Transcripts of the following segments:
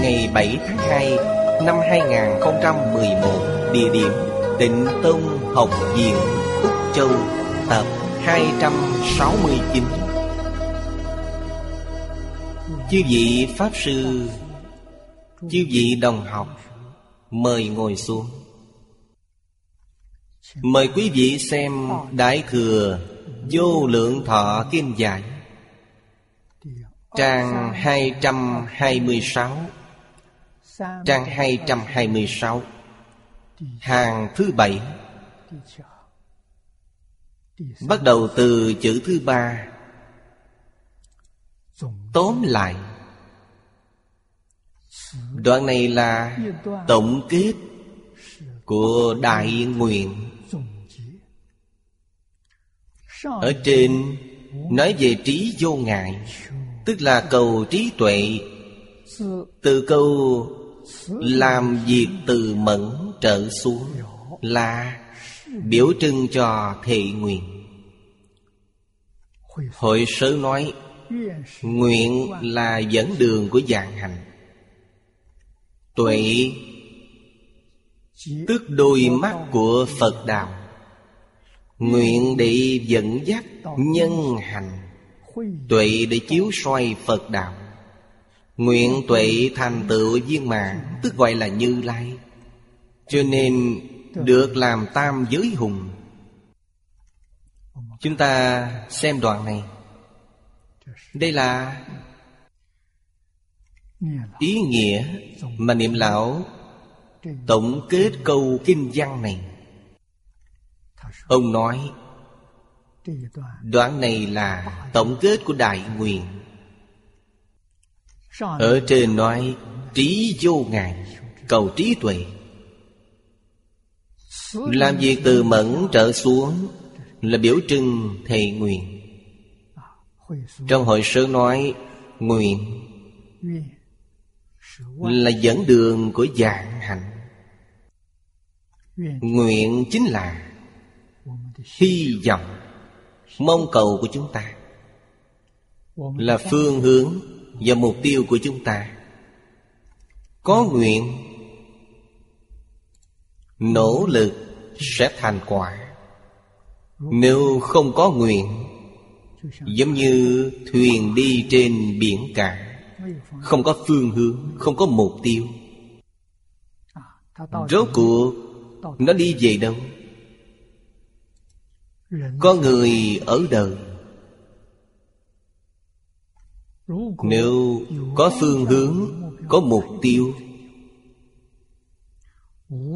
Ngày 7 tháng 2 Năm 2011 Địa điểm Tịnh Tông Học viện, Úc Châu, Tập 269 Chư vị Pháp Sư, Chư vị đồng học, Mời ngồi xuống. Mời quý vị xem Đại Thừa Vô Lượng Thọ kim Giải, Trang 226 Trang 226 Hàng thứ bảy. Bắt đầu từ chữ thứ ba. Tóm lại, Đoạn này là tổng kết của Đại Nguyện. Ở trên, nói về trí vô ngại, Tức là cầu trí tuệ. Từ câu làm việc từ mẫn trở xuống Là biểu trưng cho thệ nguyện. Hội sớ nói, Nguyện là dẫn đường của dạng hành. Tuệ Tức đôi mắt của Phật Đạo, Nguyện để dẫn dắt nhân hành. Tuệ để chiếu soi Phật Đạo. Nguyện tuệ thành tựu viên mạng Tức gọi là Như Lai. Cho nên được làm tam giới hùng. Chúng ta xem đoạn này. Đây là Ý nghĩa mà niệm lão Tổng kết câu kinh văn này. Ông nói, Đoạn này là tổng kết của Đại Nguyện. Ở trên nói Trí vô ngại Cầu trí tuệ. Làm việc từ mẫn trở xuống Là biểu trưng thề nguyện. Trong hội sớ nói Nguyện Là dẫn đường của dạng hạnh. Nguyện chính là Hy vọng Mong cầu của chúng ta. Là phương hướng và mục tiêu của chúng ta. Có nguyện, Nỗ lực sẽ thành quả. Nếu không có nguyện, Giống như thuyền đi trên biển cả, Không có phương hướng, Không có mục tiêu. Rốt cuộc, Nó đi về đâu? Có người ở đời nếu có phương hướng, Có mục tiêu,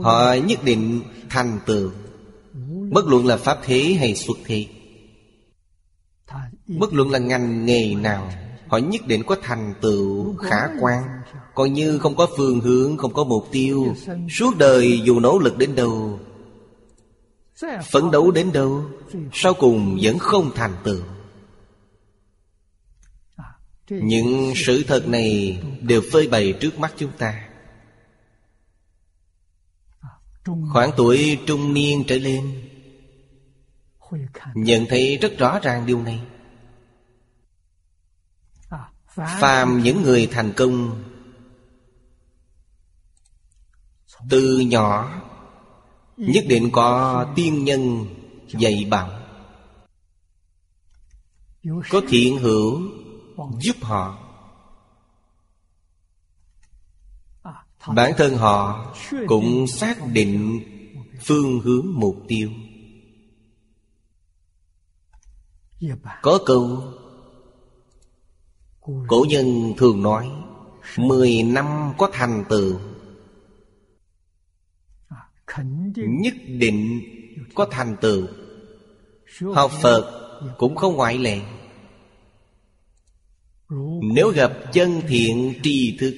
Họ nhất định thành tựu. Bất luận là pháp thế hay xuất thế, Bất luận là ngành nghề nào, Họ nhất định có thành tựu khả quan Còn như không có phương hướng, Không có mục tiêu. Suốt đời dù nỗ lực đến đâu, Phấn đấu đến đâu, Sau cùng vẫn không thành tựu. Những sự thật này Đều phơi bày trước mắt chúng ta. Khoảng tuổi trung niên trở lên, Nhận thấy rất rõ ràng điều này. Phàm những người thành công, Từ nhỏ, Nhất định có tiên nhân dạy bảo, Có thiện hữu giúp họ. Bản thân họ cũng xác định phương hướng mục tiêu. Có câu Cổ nhân thường nói Mười năm có thành tựu. Nhất định có thành tựu. Học Phật cũng không ngoại lệ Nếu gặp chân thiện tri thức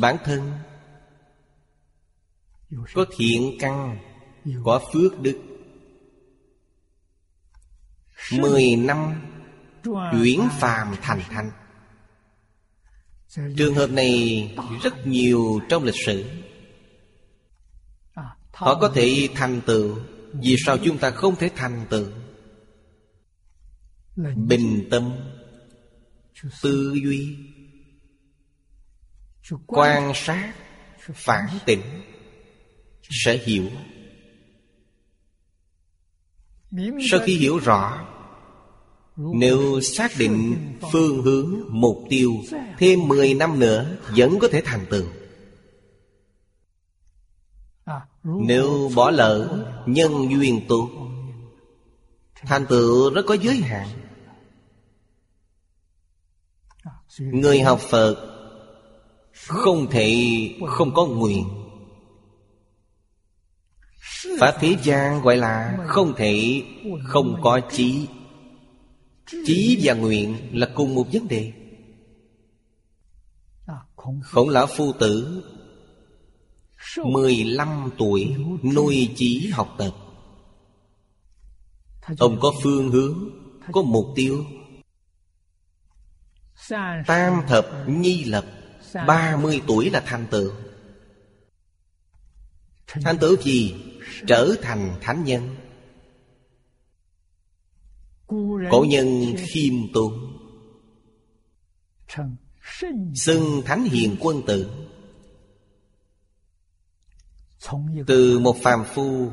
Bản thân Có thiện căn Có phước đức. Mười năm Chuyển phàm thành thanh Trường hợp này rất nhiều trong lịch sử. Họ có thể thành tựu Vì sao chúng ta không thể thành tựu? Bình tâm Tư duy. Quan sát, Phản tỉnh, Sẽ hiểu. Sau khi hiểu rõ, Nếu xác định phương hướng, mục tiêu Thêm 10 năm nữa Vẫn có thể thành tựu. Nếu bỏ lỡ Nhân duyên tốt Thành tựu rất có giới hạn. Người học Phật Không thể không có nguyện. Pháp thế gian gọi là không thể không có trí, trí và nguyện là cùng một vấn đề. Khổng lão phu tử 15 tuổi nuôi trí học tập Ông có phương hướng Có mục tiêu. Tam thập nhi lập 30 tuổi là thành tựu Thành tựu gì? Trở thành thánh nhân. Cổ nhân khiêm tốn. Xưng thánh hiền quân tử. Từ một phàm phu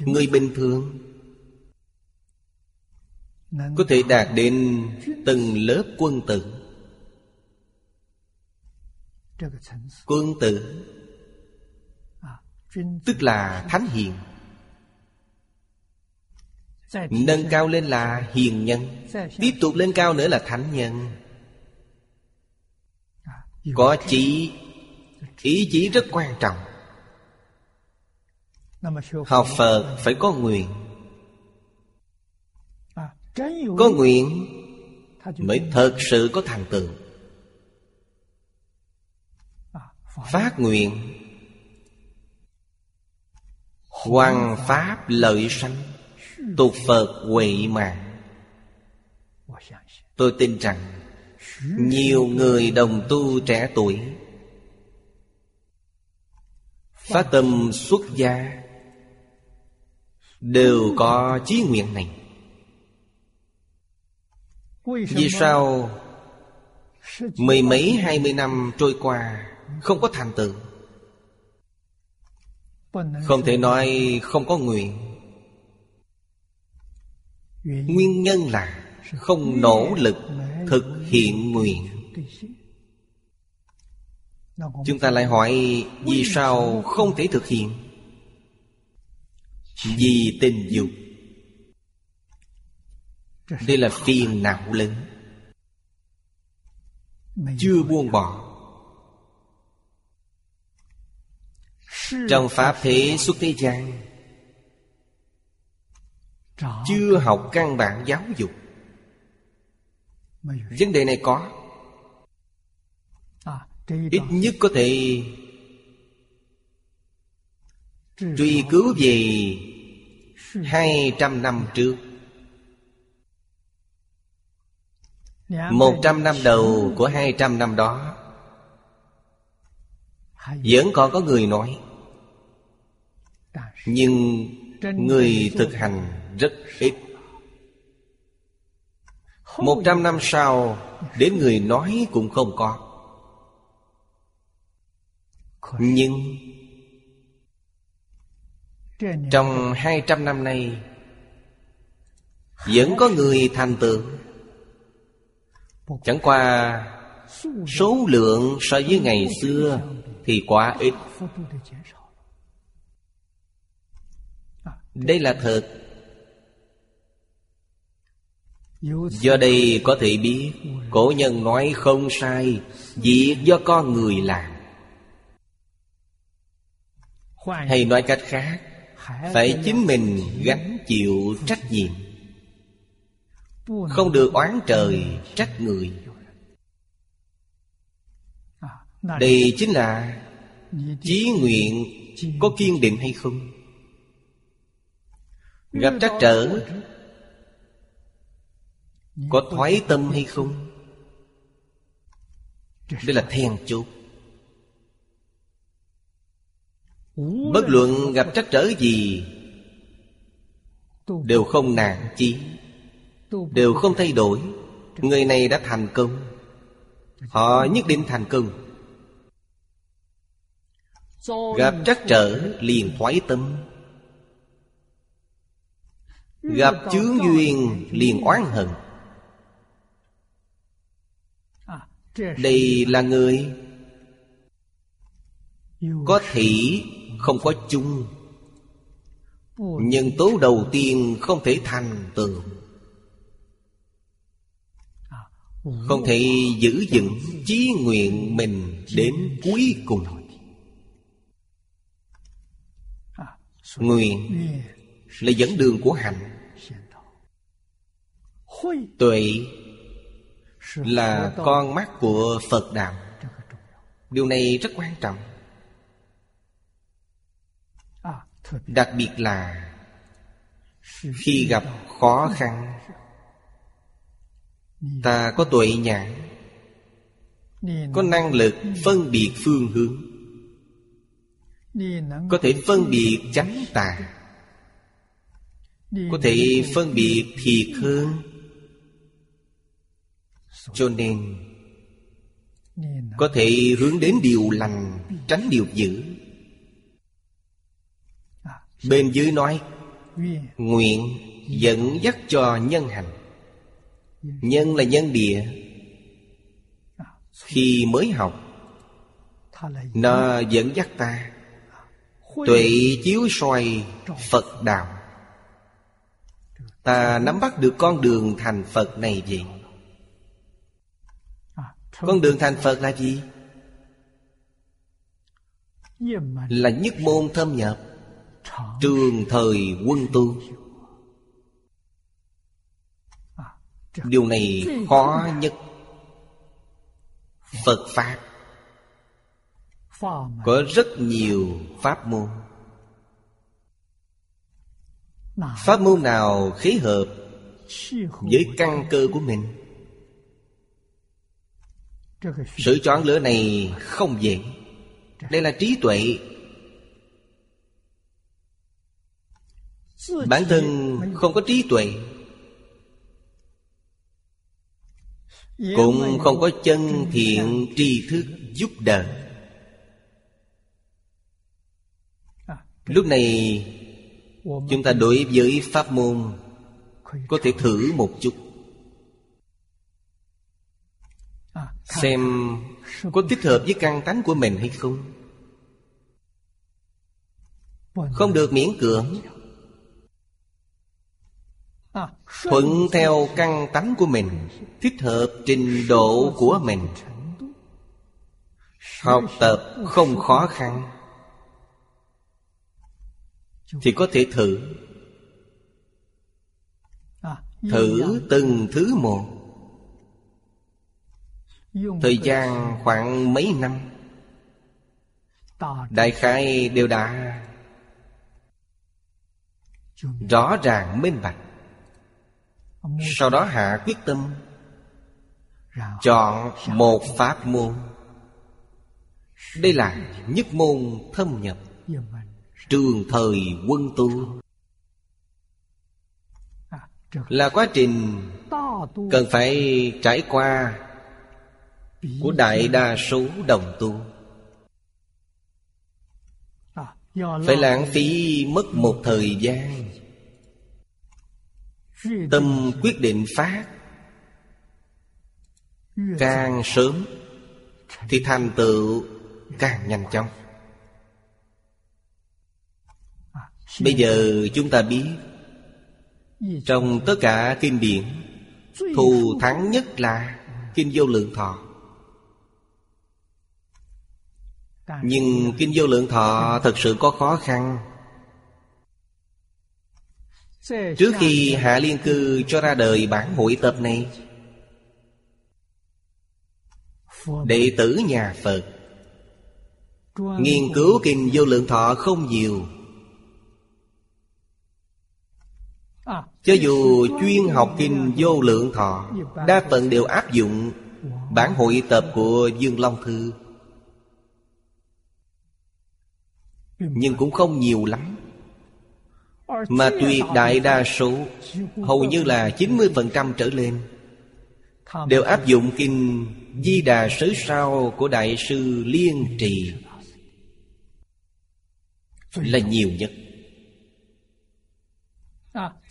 Người bình thường Có thể đạt đến từng lớp quân tử. Quân tử. Tức là thánh hiền. Nâng cao lên là hiền nhân. Tiếp tục lên cao nữa là thánh nhân. Có chỉ Ý chí rất quan trọng. Học Phật phải có nguyện Có nguyện Mới thật sự có thành tựu. Phát nguyện. Hoàng Pháp lợi sanh. Tục Phật huệ mạng. Tôi tin rằng Nhiều người đồng tu trẻ tuổi Phát tâm xuất gia Đều có chí nguyện này Vì sao Mười mấy hai mươi năm trôi qua Không có thành tựu? Không thể nói không có nguyện Nguyên nhân là Không nỗ lực thực hiện nguyện. Chúng ta lại hỏi Vì sao không thể thực hiện? Vì tình dục Đây là phiền não lớn? Chưa buông bỏ. Trong Pháp thế xuất thế gian Chưa học căn bản giáo dục. Vấn đề này có. Ít nhất có thể Truy cứu về Hai trăm năm trước Dạ, Một trăm năm đầu của hai trăm năm đó, Vẫn còn có người nói, Nhưng người thực hành rất ít. Một trăm năm sau, Đến người nói cũng không có. Nhưng Trong hai trăm năm nay, Vẫn có người thành tựu. Chẳng qua, Số lượng so với ngày xưa Thì quá ít. Đây là thật. Do đây có thể biết, Cổ nhân nói không sai Việc do con người làm. Hay nói cách khác, Phải chính mình gánh chịu trách nhiệm. Không được oán trời, trách người. Đây chính là Chí nguyện có kiên định hay không? Gặp trắc trở, Có thoái tâm hay không? Đây là then chốt. Bất luận gặp trắc trở gì, Đều không nản chí. Đều không thay đổi. Người này đã thành công. Họ nhất định thành công. Gặp trắc trở liền thoái tâm. Gặp chướng duyên liền oán hận. Đây là người Có thị không có chung Nhân tố đầu tiên không thể thành tựu không thể giữ vững chí nguyện mình đến cuối cùng. Nguyện là dẫn đường của hạnh. Tuệ là con mắt của Phật Đạo. Điều này rất quan trọng. Đặc biệt là Khi gặp khó khăn Ta có tuệ nhãn Có năng lực phân biệt phương hướng. Có thể phân biệt chánh tà Có thể phân biệt thiệt hơn. Cho nên Có thể hướng. đến điều lành Tránh điều dữ. Bên dưới nói Nguyện dẫn dắt cho nhân hành Nhân là nhân địa. Khi mới học, Nó dẫn dắt ta. Tuệ chiếu soi Phật đạo. Ta nắm bắt được con đường thành Phật này gì? Con đường thành Phật là gì? Là nhất môn thâm nhập, Trường thời quân tu. Điều này khó nhất. Phật Pháp Có rất nhiều pháp môn. Pháp môn nào khí hợp Với căn cơ của mình? Sự chọn lựa này không dễ. Đây là trí tuệ. Bản thân không có trí tuệ. Cũng không có chân thiện tri thức giúp đỡ Lúc này Chúng ta đối với pháp môn Có thể thử một chút. Xem có thích hợp với căn tánh của mình hay không? Không được miễn cưỡng Thuận theo căn tánh của mình, Thích hợp trình độ của mình. Học tập không khó khăn. Thì có thể thử. Thử từng thứ một. Thời gian khoảng mấy năm. Đại khai đều đã Rõ ràng, minh bạch sau đó hạ quyết tâm chọn một pháp môn. Đây là nhất môn thâm nhập trường thời quân tu. Là quá trình cần phải trải qua của đại đa số đồng tu. Phải lãng phí mất một thời gian Tâm quyết định phát Càng sớm Thì thành tựu càng nhanh chóng. Bây giờ chúng ta biết, Trong tất cả kinh điển Thù thắng nhất là Kinh vô lượng thọ. Nhưng Kinh vô lượng thọ thật sự có khó khăn. Trước khi Hạ Liên Cư cho ra đời bản hội tập này, Đệ tử nhà Phật Nghiên cứu kinh vô lượng thọ không nhiều. Cho dù chuyên học kinh vô lượng thọ, Đa phần đều áp dụng Bản hội tập của Dương Long Thư. Nhưng cũng không nhiều lắm. Mà tuyệt đại đa số Hầu như là 90% trở lên, Đều áp dụng kinh Di Đà Sớ Sao của Đại sư Liên Trì Là nhiều nhất.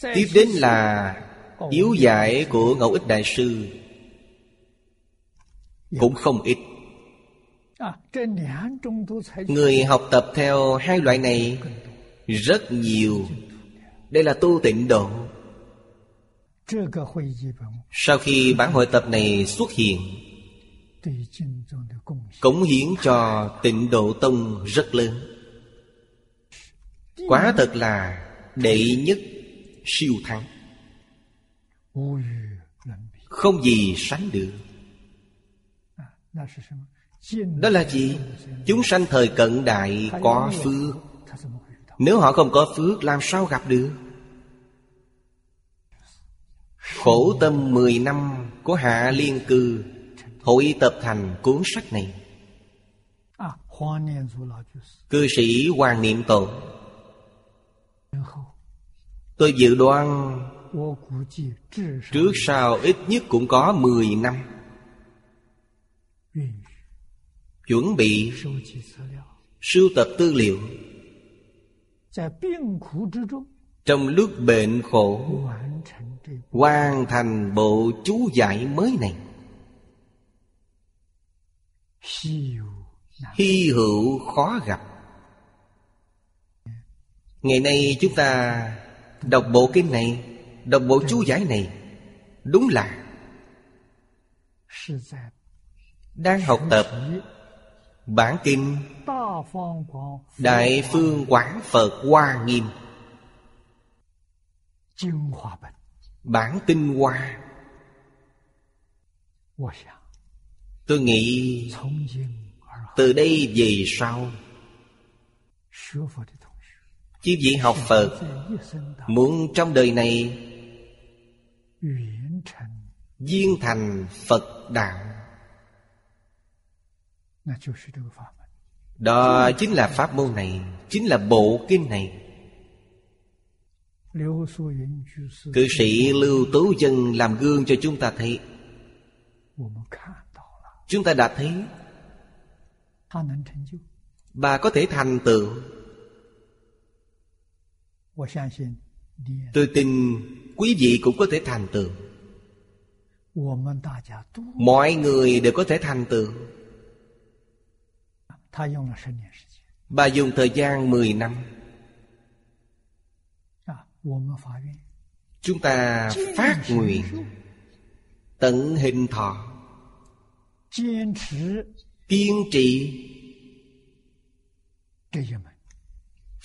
Tiếp đến là Yếu giải của Ngẫu Ích Đại Sư Cũng không ít. Người học tập theo hai loại này Rất nhiều. Đây là tu tịnh độ. Sau khi bản hội tập này xuất hiện, Cống hiến cho tịnh độ tông rất lớn. Quá thật là đệ nhất siêu thắng. Không gì sánh được. Đó là gì? Chúng sanh thời cận đại có phước. Nếu họ không có phước làm sao gặp được? Khổ tâm 10 năm của Hạ Liên Cư Hội tập thành cuốn sách này. Cư sĩ Hoàng Niệm Tổ Tôi dự đoán Trước sau ít nhất cũng có 10 năm. Chuẩn bị Sưu tập tư liệu Trong lúc bệnh khổ Hoàn thành bộ chú giải mới này. Hy hữu khó gặp. Ngày nay chúng ta Đọc bộ kinh này Đọc bộ chú giải này Đúng là Đang học tập Bản kinh. Đại phương quán Phật Hoa Nghiêm. Bản tinh hoa. Tôi nghĩ Từ đây về sau Chứ vị học Phật Muốn trong đời này Viên thành Phật Đạo. Đó chính là pháp môn này Chính là bộ kinh này. Cư sĩ Lưu Tú Chân làm gương cho chúng ta thấy. Chúng ta đã thấy. Bà có thể thành tựu. Tôi tin quý vị cũng có thể thành tựu. Mọi người đều có thể thành tựu Bà dùng thời gian 10 năm. Chúng ta phát nguyện Tận hình thọ. Kiên trì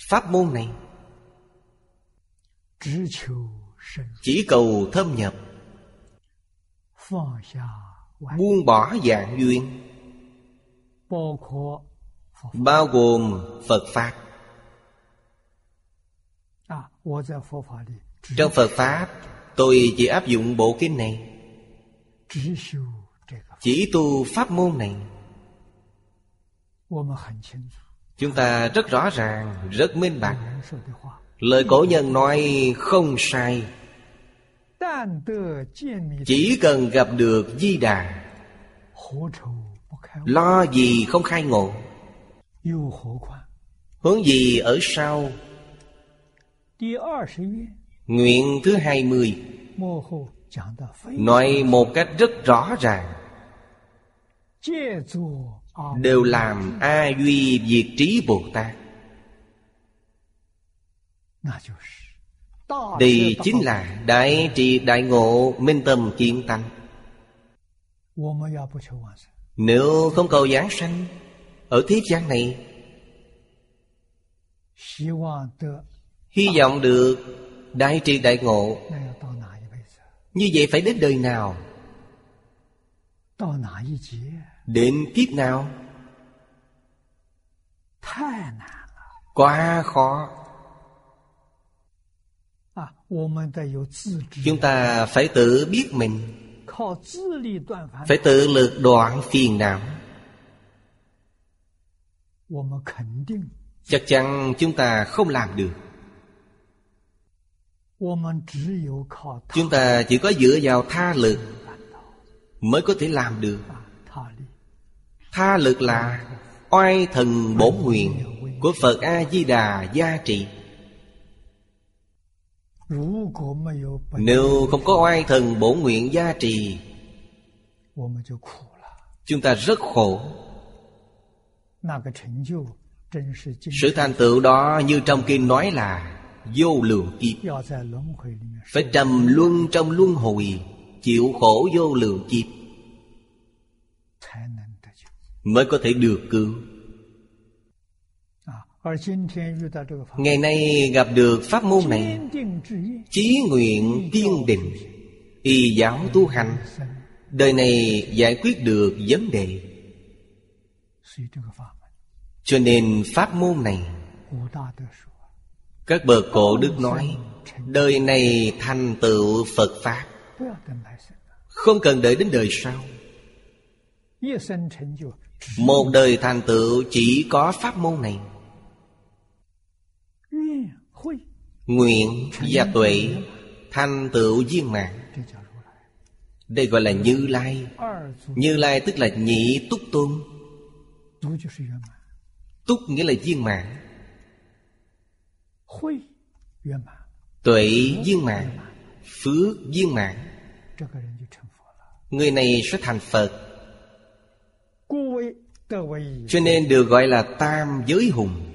Pháp môn này. Chỉ cầu thâm nhập. Buông bỏ dạng duyên bao gồm phật pháp. Trong phật pháp tôi chỉ áp dụng bộ kinh này. Chỉ tu pháp môn này. Chúng ta rất rõ ràng rất minh bạch. Lời cổ nhân nói không sai. Chỉ cần gặp được Di Đà Lo gì không khai ngộ Hướng gì ở sau? Nguyện thứ hai mươi. Nói một cách rất rõ ràng. Đều làm A Duy Diệt Trí Bồ Tát. Đây chính là Đại trị đại ngộ Minh tâm kiên tăng Nếu không cầu giảng sanh ở thế gian này, Hy vọng được Đại trị đại ngộ. Như vậy phải đến đời nào? Đến kiếp nào? Quá khó. Chúng ta phải tự biết mình. Phải tự lực đoạn phiền não chắc chắn chúng ta không làm được. chúng ta chỉ có dựa vào tha lực mới có thể làm được. Tha lực là oai thần bổn nguyện của phật a di đà gia trị nếu không có oai thần bổn nguyện gia trì chúng ta rất khổ. Sự thành tựu đó như trong kinh nói là Vô lượng kiếp. Phải trầm luân trong luân hồi Chịu khổ vô lượng kiếp. Mới có thể được cứu. À, Ngày nay gặp được pháp môn này. Chí nguyện kiên định Y giáo tu hành. Đời này giải quyết được vấn đề. Cho nên pháp môn này, Các bậc cổ đức nói, Đời này thành tựu Phật Pháp. Không cần đợi đến đời sau. Một đời thành tựu chỉ có pháp môn này. Nguyện và tuệ thành tựu viên mạng Đây gọi là Như Lai. Như Lai tức là nhị túc tôn. Túc nghĩa là viên mạng Tuệ viên mạng Phước viên mạng Người này sẽ thành Phật. Cho nên được gọi là Tam Giới Hùng.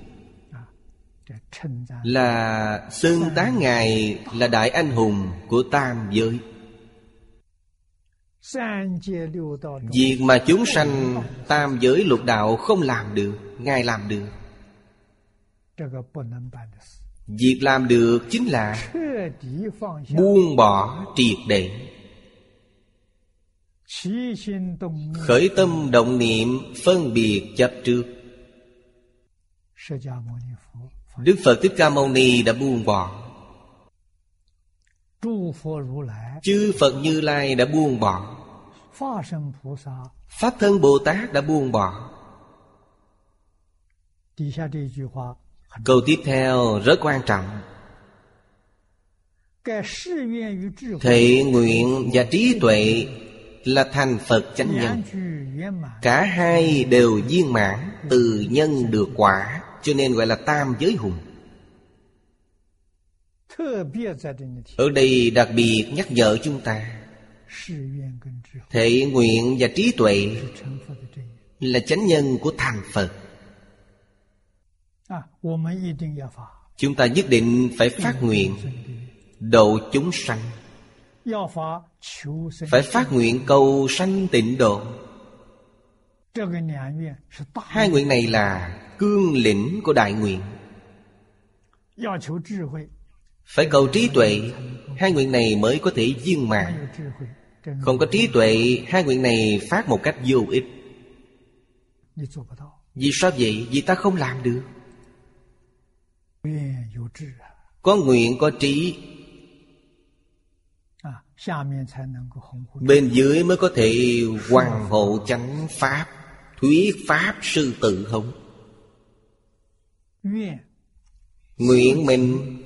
Là xưng tá Ngài là Đại Anh Hùng của Tam Giới. Việc mà chúng sanh tam giới lục đạo không làm được. Ngài làm được. Việc làm được chính là Buông bỏ triệt để. Khởi tâm động niệm phân biệt chấp trước. Đức Phật Thích Ca Mâu Ni đã buông bỏ. Chư Phật Như Lai đã buông bỏ. Pháp thân Bồ Tát đã buông bỏ. Câu tiếp theo rất quan trọng. thể nguyện và trí tuệ là thành Phật chánh nhân. Cả hai đều viên mãn Từ nhân được quả Cho nên gọi là tam giới hùng. Ở đây đặc biệt nhắc nhở chúng ta Thể nguyện và trí tuệ Là chánh nhân của thành Phật. Chúng ta nhất định phải phát nguyện Độ chúng sanh. Phải phát nguyện cầu sanh tịnh độ. Hai nguyện này là cương lĩnh của đại nguyện. Phải cầu trí tuệ. Hai nguyện này mới có thể viên mạng Không có trí tuệ Hai nguyện này phát một cách vô ích. Vì sao vậy? Vì ta không làm được. Có nguyện có trí. Bên dưới mới có thể hoàng hộ chánh Pháp thuyết Pháp sư tự hồng Nguyện mình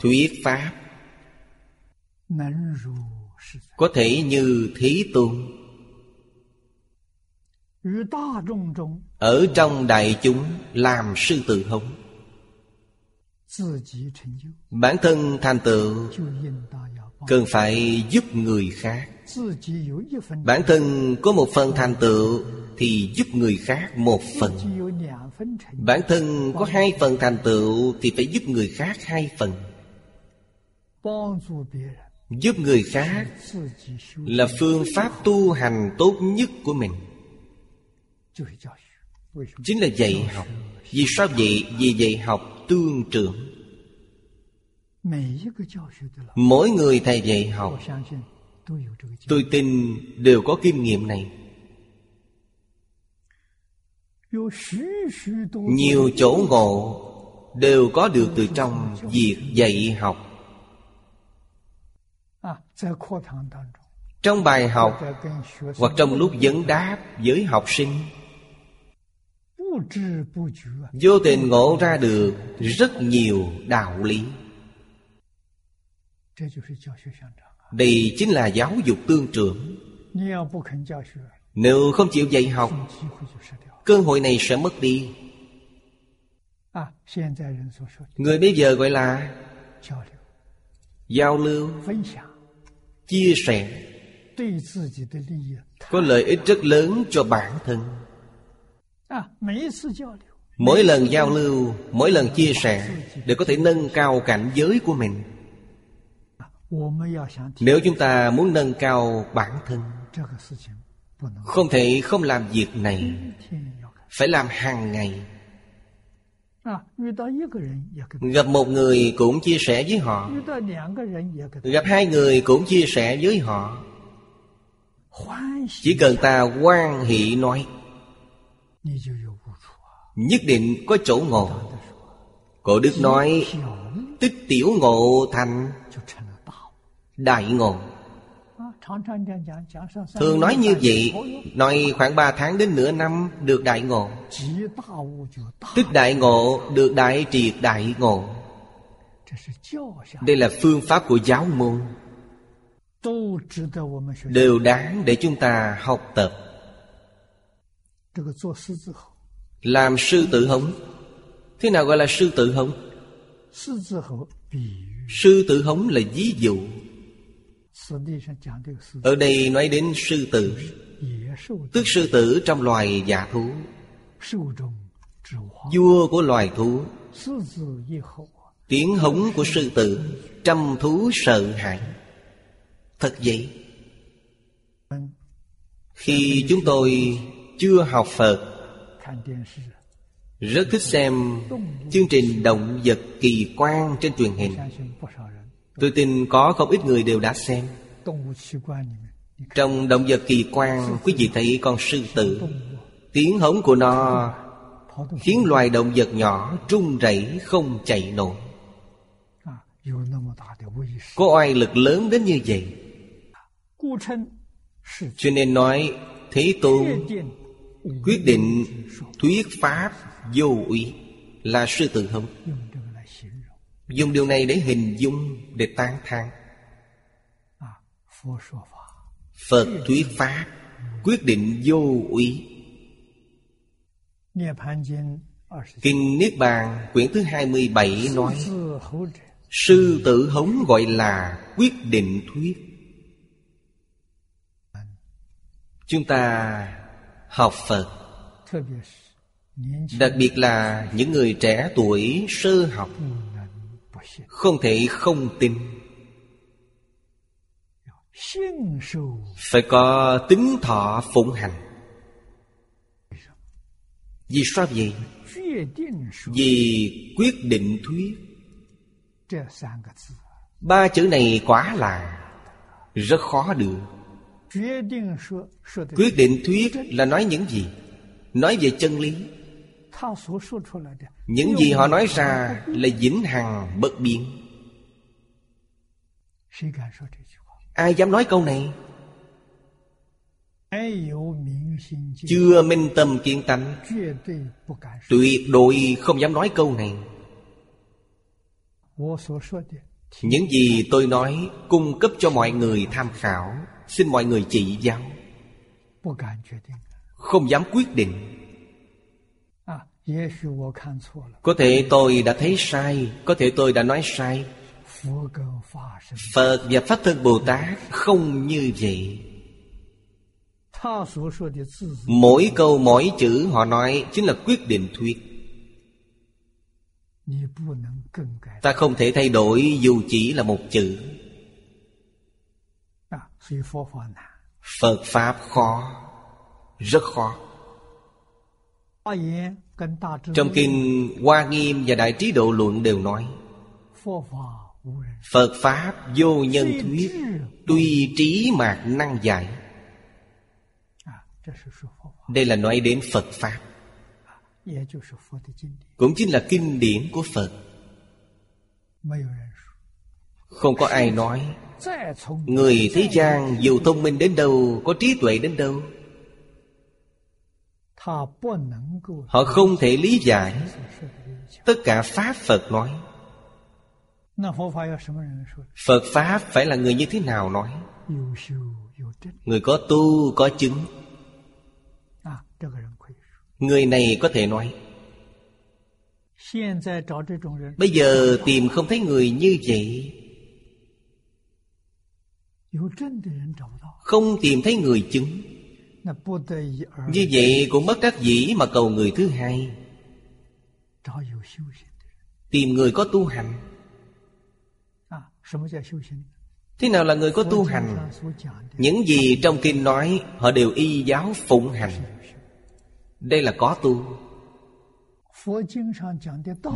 thuyết Pháp. Có thể như Thí Tôn. Ở trong đại chúng làm sư tự hồng bản thân thành tựu cần phải giúp người khác. bản thân có một phần thành tựu thì giúp người khác một phần. bản thân có hai phần thành tựu thì phải giúp người khác hai phần. giúp người khác là phương pháp tu hành tốt nhất của mình. Chính là dạy học. vì sao vậy? vì dạy học tương trưởng. Mỗi người thầy dạy học. Tôi tin đều có kinh nghiệm này. Nhiều chỗ ngộ đều có được từ trong việc dạy học. Trong bài học hoặc trong lúc vấn đáp với học sinh Vô tình ngộ ra được rất nhiều đạo lý. Đây chính là giáo dục tương trưởng. Nếu không chịu dạy học Cơ hội này sẽ mất đi. À, Người bây giờ gọi là Giao lưu. Chia sẻ. Có lợi ích rất lớn cho bản thân. Mỗi lần giao lưu Mỗi lần chia sẻ Đều có thể nâng cao cảnh giới của mình. Nếu chúng ta muốn nâng cao bản thân Không thể không làm việc này Phải làm hàng ngày. Gặp một người cũng chia sẻ với họ. Gặp hai người cũng chia sẻ với họ. Chỉ cần ta quan hệ nói. Nhất định có chỗ ngộ Cổ Đức nói tích tiểu ngộ thành Đại ngộ. Thường nói như vậy Nói khoảng 3 tháng đến nửa năm Được đại ngộ. Tích đại ngộ Được đại triệt đại ngộ. Đây là phương pháp của giáo môn. Đều đáng để chúng ta học tập làm sư tử hống. Thế nào gọi là sư tử hống? sư tử hống là ví dụ. ở đây nói đến sư tử. Tức sư tử trong loài giả thú. Vua của loài thú. Tiếng hống của sư tử Trăm thú sợ hãi. Thật vậy. Khi chúng tôi chưa học Phật. Rất thích xem chương trình động vật kỳ quan trên truyền hình. Tôi tin có không ít người đều đã xem. Trong động vật kỳ quan, quý vị thấy con sư tử. Tiếng hống của nó khiến loài động vật nhỏ trung rẩy không chạy nổi. Có oai lực lớn đến như vậy. Cho nên nói, thế tôn quyết định thuyết pháp vô úy là sư tử hống dùng điều này để hình dung, để tán thán. Phật thuyết pháp quyết định vô úy kinh niết bàn quyển thứ 27 nói, sư tử hống gọi là quyết định thuyết. Chúng ta học phật. Đặc biệt là những người trẻ tuổi, sơ học, không thể không tin. Phải có tính thọ phụng hành. Vì sao vậy? Vì quyết định thuyết. Ba chữ này quả là, rất khó được quyết định thuyết là nói những gì? Nói về chân lý. những gì họ nói ra là vĩnh hằng bất biến. ai dám nói câu này? chưa minh tâm kiên tánh. tuyệt đối không dám nói câu này. Những gì tôi nói cung cấp cho mọi người tham khảo. Xin mọi người chỉ giáo. Không dám quyết định. Có thể tôi đã thấy sai. Có thể tôi đã nói sai. Phật và Pháp Thân Bồ Tát không như vậy. Mỗi câu, mỗi chữ họ nói Chính là quyết định thuyết. Ta không thể thay đổi dù chỉ là một chữ. À, Phật Pháp khó Rất khó. Trong kinh Hoa Nghiêm và Đại Trí Độ Luận đều nói Phật Pháp vô nhân thuyết Tuy trí mạc năng giải. À, Đây là nói đến Phật Pháp cũng chính là kinh điển của phật. không có ai nói người thế gian dù thông minh đến đâu có trí tuệ đến đâu. Họ không thể lý giải tất cả pháp phật nói. Phật pháp phải là người như thế nào nói? Người có tu có chứng. À, Người này có thể nói, Bây giờ tìm không thấy người như vậy. Không tìm thấy người chứng. Như vậy cũng mất các dĩ mà cầu người thứ hai. Tìm người có tu hành. Thế nào là người có tu hành? Những gì trong kinh nói, Họ đều y giáo phụng hành. Đây là có tu.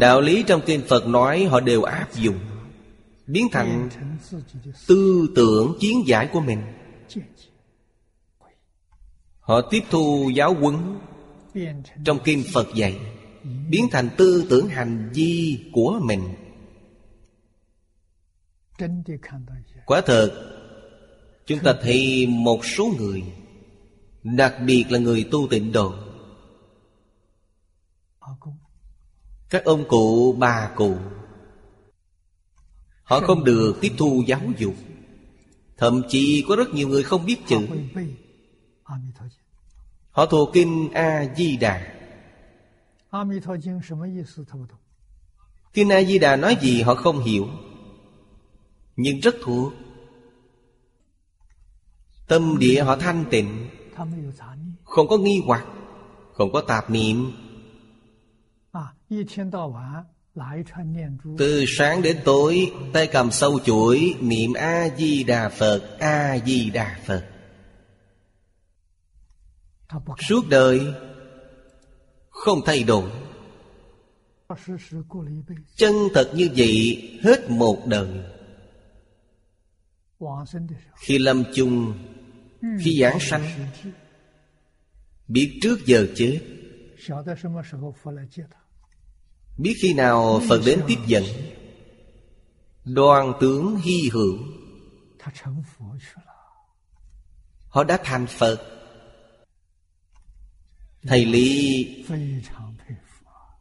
Đạo lý trong kinh Phật nói họ đều áp dụng Biến thành tư tưởng chiến giải của mình. Họ tiếp thu giáo huấn Trong kinh Phật dạy Biến thành tư tưởng hành vi của mình. Quả thật Chúng ta thấy một số người Đặc biệt là người tu tịnh độ các ông cụ bà cụ họ không được tiếp thu giáo dục. Thậm chí có rất nhiều người không biết chữ. Họ thuộc kinh a di đà kinh a di đà nói gì họ không hiểu nhưng rất thuộc. Tâm địa họ thanh tịnh không có nghi hoặc không có tạp niệm. Từ sáng đến tối Tay cầm sâu chuỗi Niệm A-di-đà Phật A-di-đà Phật. Suốt đời Không thay đổi. Chân thật như vậy Hết một đời. Khi lâm chung ừ, Khi giảng sanh Biết trước giờ chết. Biết khi nào Phật đến tiếp dẫn? Đoàn tướng hy hữu. Họ đã thành Phật. Thầy Lý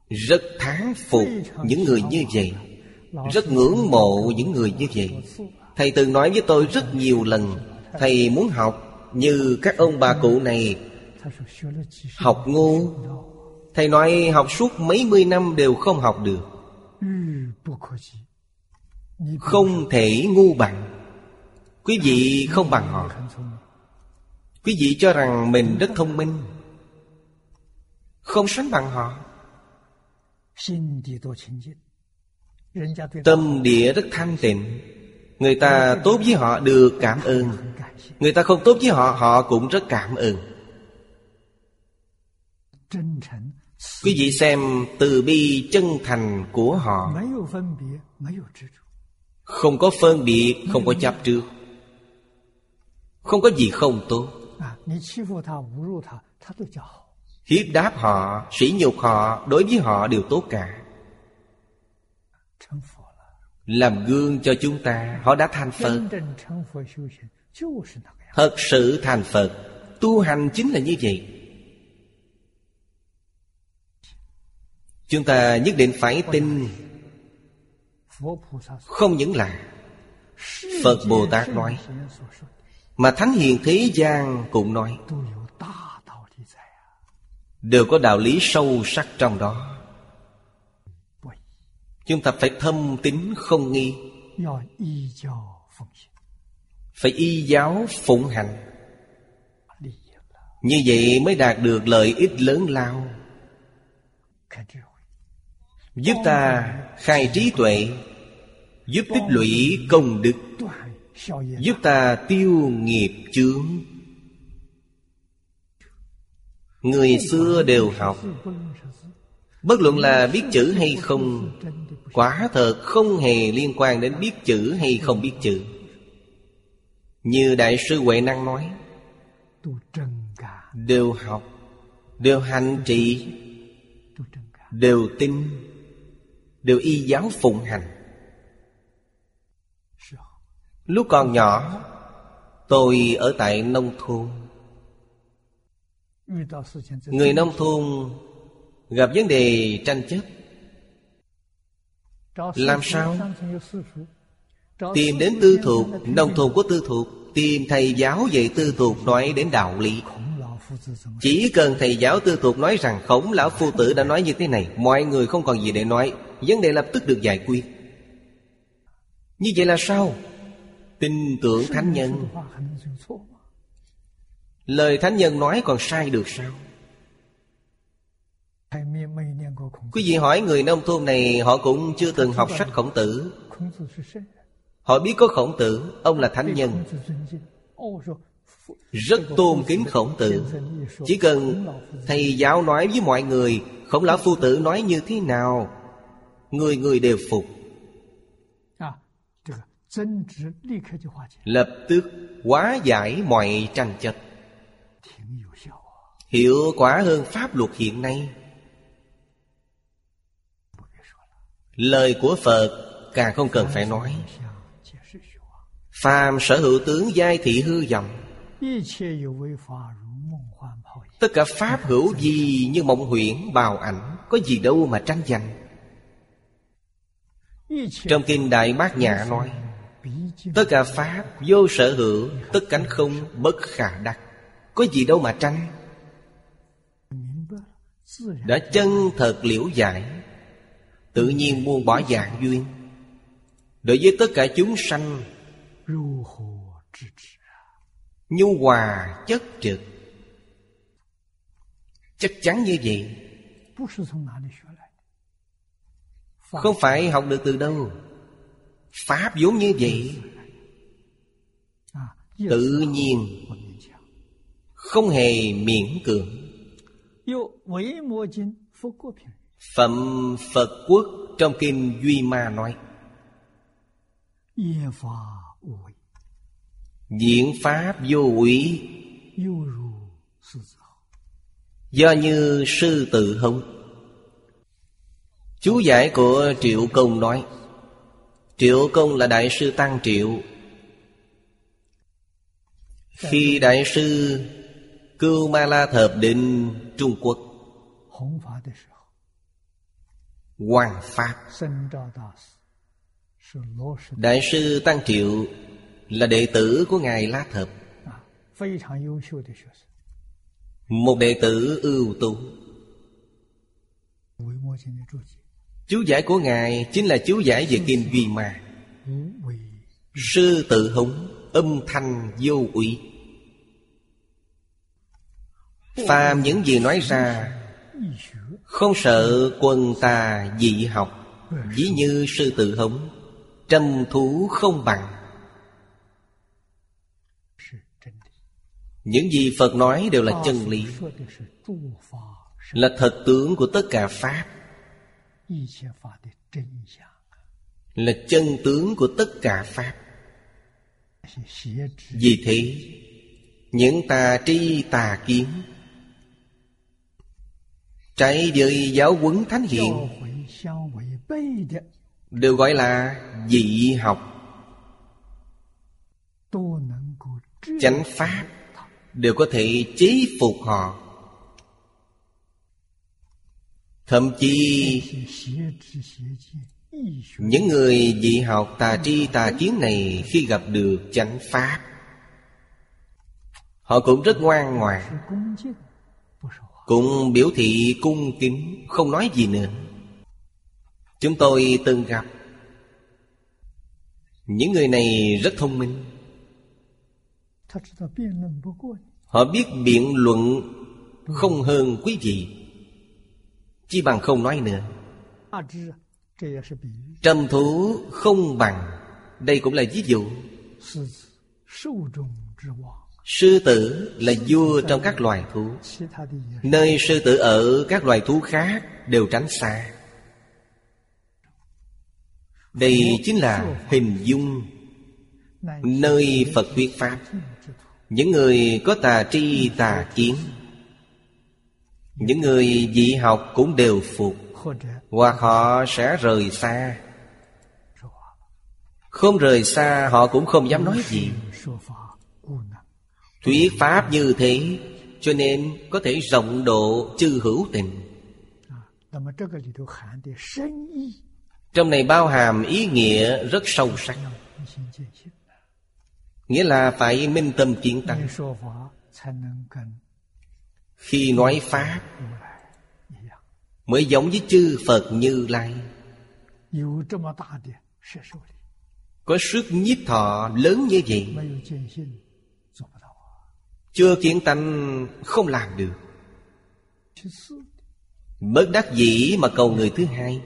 Rất tháng phục những người như vậy, Rất ngưỡng mộ những người như vậy. Thầy từng nói với tôi rất nhiều lần, Thầy muốn học như các ông bà cụ này Học ngu Thầy nói học suốt mấy mươi năm đều không học được. Không thể ngu bằng. Quý vị không bằng họ. Quý vị cho rằng mình rất thông minh. Không sánh bằng họ. Tâm địa rất thanh tịnh. Người ta tốt với họ được cảm ơn. Người ta không tốt với họ Họ cũng rất cảm ơn. Quý vị xem từ bi chân thành của họ. Không có phân biệt, không có chấp trước. Không có gì không tốt. Hiếp đáp họ, sỉ nhục họ Đối với họ đều tốt cả. Làm gương cho chúng ta Họ đã thành Phật. Thật sự thành Phật Tu hành chính là như vậy. chúng ta nhất định phải tin không những là phật bồ tát nói, mà thánh hiền thế gian cũng nói. Đều có đạo lý sâu sắc trong đó. Chúng ta phải thâm tín không nghi. Phải y giáo phụng hành. Như vậy mới đạt được lợi ích lớn lao. Giúp ta khai trí tuệ, Giúp tích lũy công đức, Giúp ta tiêu nghiệp chướng. Người xưa đều học, Bất luận là biết chữ hay không, Quả thật không hề liên quan đến biết chữ hay không biết chữ. Như Đại sư Huệ Năng nói, Đều học, Đều hành trì, Đều tin. Đều y giáo phụng hành. Lúc còn nhỏ, Tôi ở tại nông thôn. Người nông thôn Gặp vấn đề tranh chấp. Làm sao? Tìm đến tư thuộc, Nông thôn có tư thuộc, Tìm thầy giáo dạy tư thuộc nói đến đạo lý. Chỉ cần thầy giáo tư thuộc nói rằng Khổng lão phu tử đã nói như thế này, Mọi người không còn gì để nói. Vấn đề lập tức được giải quyết. Như vậy là sao? Tin tưởng thánh nhân. Lời thánh nhân nói còn sai được sao? Quý vị hỏi người nông thôn này, Họ cũng chưa từng học sách khổng tử. Họ biết có khổng tử, Ông là thánh nhân. Rất tôn kính khổng tử. Chỉ cần thầy giáo nói với mọi người, Khổng lão phu tử nói như thế nào Người người đều phục. Lập tức hóa giải mọi tranh chấp. Hiệu quả hơn pháp luật hiện nay. Lời của Phật càng không cần phải nói. Phàm sở hữu tướng giai thị hư vọng. Tất cả pháp hữu gì như mộng huyễn bào ảnh Có gì đâu mà tranh giành trong kinh Đại Bát Nhã nói, Tất cả Pháp vô sở hữu, Tất cánh không bất khả đắc. Có gì đâu mà tranh. Đã chân thật liễu giải, Tự nhiên buông bỏ dạng duyên. Đối với tất cả chúng sanh, Nhu hòa chất trực. Chắc chắn như vậy. Không phải học được từ đâu. Pháp vốn như vậy. Tự nhiên. Không hề miễn cưỡng. Phẩm Phật Quốc trong Kinh Duy Ma nói, Diễn Pháp vô ủy Do như sư tự hống Chú giải của Triệu Công nói Triệu Công là Đại sư Tăng Triệu. Khi Đại sư Cưu Ma La Thập Định Trung Quốc Hoàng Pháp Đại sư Tăng Triệu Là đệ tử của Ngài La Thập. Một đệ tử ưu tú Chú giải của Ngài Chính là chú giải về Kim Duy Ma. Sư tự hống Âm thanh vô ủy. Phàm những gì nói ra, Không sợ quân tà dị học. Ví như sư tự hống Trầm thú không bằng. Những gì Phật nói đều là chân lý, Là thật tướng của tất cả Pháp. Là chân tướng của tất cả Pháp. Vì thế Những tà tri tà kiến Trái với giáo huấn thánh hiện Đều gọi là dị học. Chánh pháp Đều có thể chế phục họ Thậm chí, Những người dị học tà tri tà kiến này Khi gặp được chánh pháp, Họ cũng rất ngoan ngoãn, Cũng biểu thị cung kính, Không nói gì nữa. Chúng tôi từng gặp Những người này rất thông minh. Họ biết biện luận Không hơn quý vị. Chi bằng không nói nữa. Trầm thú không bằng. Đây cũng là ví dụ. Sư tử là vua trong các loài thú. Nơi sư tử ở các loài thú khác đều tránh xa. Đây chính là hình dung. Nơi Phật thuyết Pháp. Những người có tà tri tà kiến những người dị học cũng đều phục. Hoặc họ sẽ rời xa. Không rời xa, họ cũng không dám nói gì. Thuyết pháp như thế, cho nên có thể rộng độ chư hữu tình. Trong này bao hàm ý nghĩa rất sâu sắc. Nghĩa là phải minh tâm kiến tăng khi nói pháp, mới giống với chư phật như lai. Có sức nhiếp thọ lớn như vậy, chưa kiến tánh không làm được. Bất đắc dĩ mà cầu người thứ hai.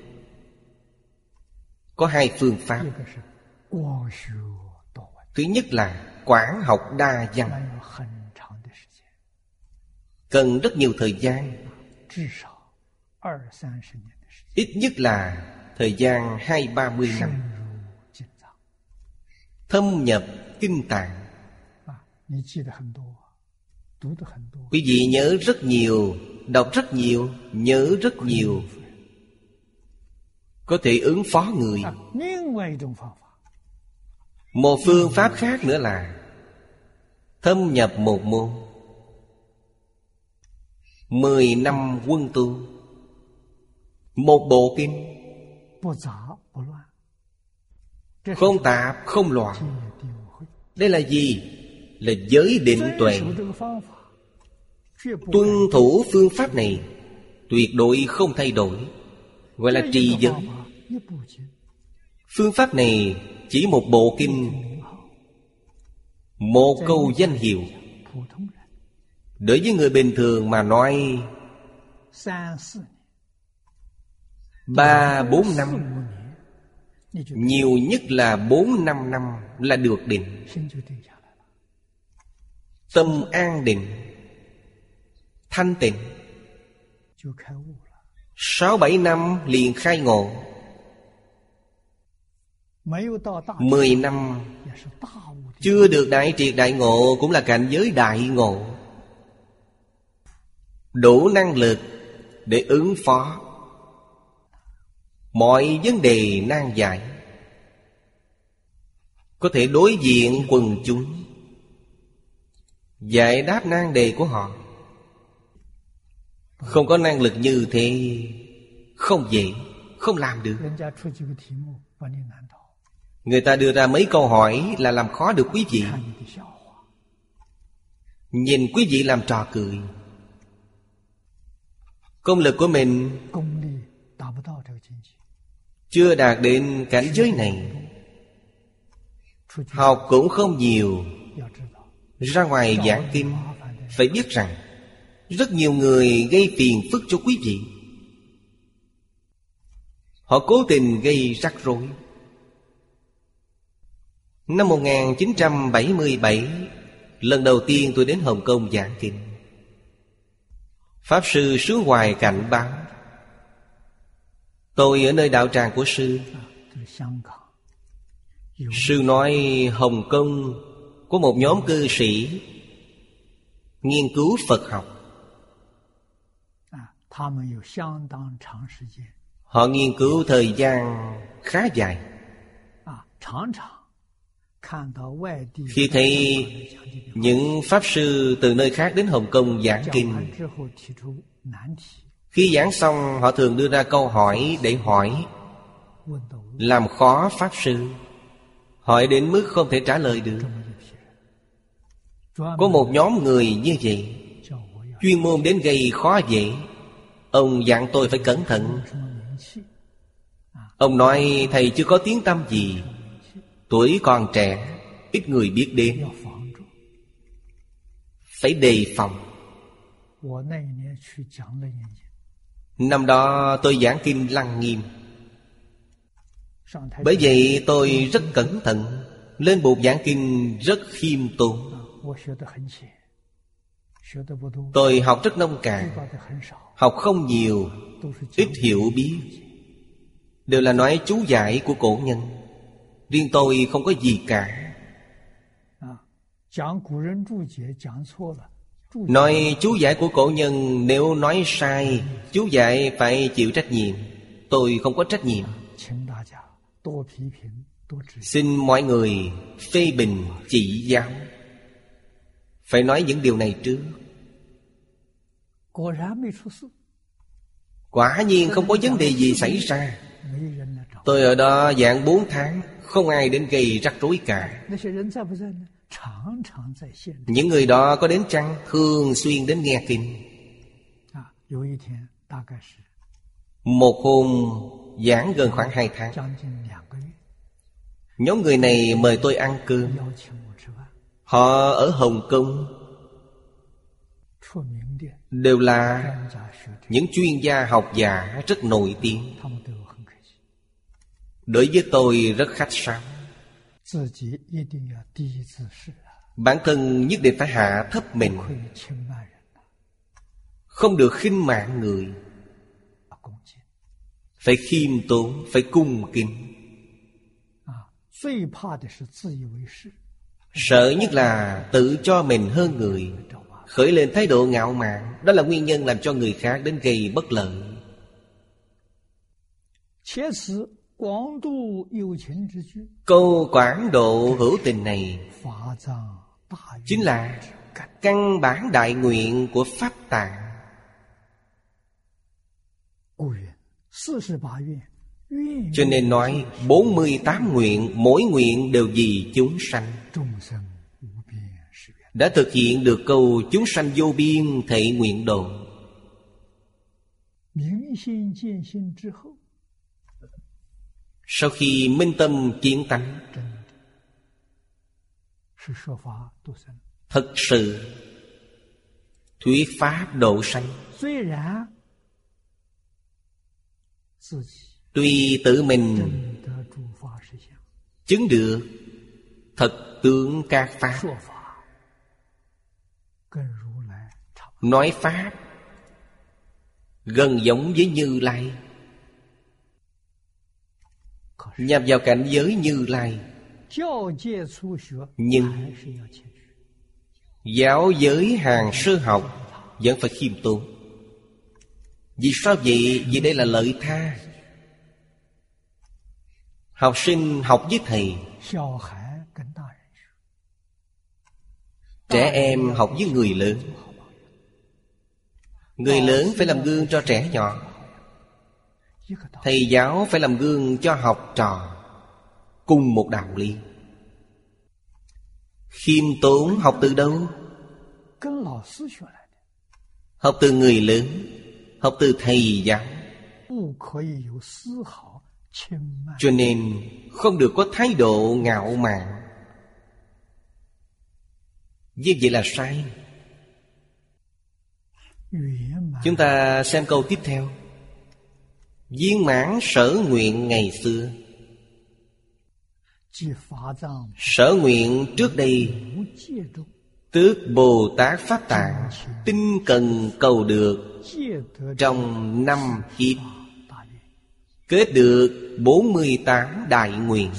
Có hai phương pháp. Thứ nhất là quảng học đa văn cần rất nhiều thời gian. Ít nhất là thời gian hai ba mươi năm. Thâm nhập kinh tạng. Quý vị nhớ rất nhiều, đọc rất nhiều, nhớ rất nhiều. Có thể ứng phó người. Một phương pháp khác nữa là thâm nhập một môn. Mười năm quân tu Một bộ kinh. Không tạp, không loạn. Đây là gì? Là giới định tuệ. Tuân thủ phương pháp này Tuyệt đối không thay đổi. Gọi là trì giới Phương pháp này chỉ một bộ kinh. Một câu danh hiệu. Đối với người bình thường mà nói, Ba, bốn, năm, Nhiều nhất là bốn, năm năm là được định. Tâm an định, Thanh tịnh. Sáu, bảy, năm liền khai ngộ. Mười năm Chưa được đại triệt đại ngộ Cũng là cảnh giới đại ngộ đủ năng lực để ứng phó. Mọi vấn đề nan giải có thể đối diện quần chúng, giải đáp nan đề của họ. Không có năng lực như thế, không dễ, không làm được. Người ta đưa ra mấy câu hỏi là làm khó được quý vị. Nhìn quý vị làm trò cười. Công lực của mình Chưa đạt đến cảnh giới này. Học cũng không nhiều. Ra ngoài giảng kinh, Phải biết rằng Rất nhiều người gây phiền phức cho quý vị. Họ cố tình gây rắc rối. Năm 1977 Lần đầu tiên tôi đến Hồng Kông giảng kinh. Pháp Sư xứ hoài cạnh báo Tôi ở nơi đạo tràng của Sư. Sư nói, Hồng Kông Có một nhóm cư sĩ Nghiên cứu Phật học. Họ nghiên cứu thời gian khá dài khi thấy những pháp sư từ nơi khác đến hồng kông giảng kinh, khi giảng xong, họ thường đưa ra câu hỏi để hỏi, làm khó pháp sư? Hỏi đến mức không thể trả lời được. Có một nhóm người như vậy, chuyên môn đến gây khó dễ. Ông dặn tôi phải cẩn thận. Ông nói, thầy chưa có tiếng tâm gì. Tuổi còn trẻ, Ít người biết đến. Phải đề phòng. Năm đó tôi giảng kinh lăng nghiêm. Bởi vậy tôi rất cẩn thận, Lên bục giảng kinh rất khiêm tốn. Tôi học rất nông cạn, Học không nhiều, Ít hiểu biết. Đều là nói chú giải của cổ nhân. Riêng tôi không có gì cả. Nói chú giải của cổ nhân nếu nói sai Chú giải phải chịu trách nhiệm. Tôi không có trách nhiệm. Xin mọi người phê bình chỉ giáo. Phải nói những điều này trước. Quả nhiên không có vấn đề gì xảy ra. Tôi ở đó dạng 4 tháng. Không ai đến gây rắc rối cả. Những người đó có đến chăng? Thường xuyên đến nghe kinh. Một hôm, giảng gần khoảng hai tháng. Nhóm người này mời tôi ăn cơm. Họ ở Hồng Kông. Đều là những chuyên gia học giả rất nổi tiếng đối với tôi rất khách sáo. Bản thân nhất định phải hạ thấp mình. Không được khinh mạng người. Phải khiêm tốn, phải cung kính. Sợ nhất là tự cho mình hơn người. Khởi lên thái độ ngạo mạn, đó là nguyên nhân làm cho người khác đến gây bất lợi. Câu quảng độ hữu tình này Chính là căn bản đại nguyện của Pháp Tạng. Cho nên nói 48 nguyện Mỗi nguyện đều vì chúng sanh. Đã thực hiện được câu Chúng sanh vô biên thệ nguyện độ sau khi minh tâm kiến tánh, Thật sự Thuyết pháp độ sanh. Tuy tự mình Chứng được Thật tướng các pháp, Nói pháp Gần giống với Như Lai. Nhập vào cảnh giới như lai. Nhưng Giáo giới hàng sư học Vẫn phải khiêm tốn. Vì sao vậy? Vì đây là lợi tha. Học sinh học với thầy. Trẻ em học với người lớn. Người lớn phải làm gương cho trẻ nhỏ thầy giáo phải làm gương cho học trò cùng một đạo lý. Khiêm tốn học từ đâu? Học từ người lớn, học từ thầy giáo. Cho nên không được có thái độ ngạo mạn. Như vậy là sai. Chúng ta xem câu tiếp theo. Viên mãn sở nguyện ngày xưa. Sở nguyện trước đây, Tước Bồ Tát Pháp Tạng Tinh cần cầu được Trong năm kiếp. Kết được 48 đại nguyện.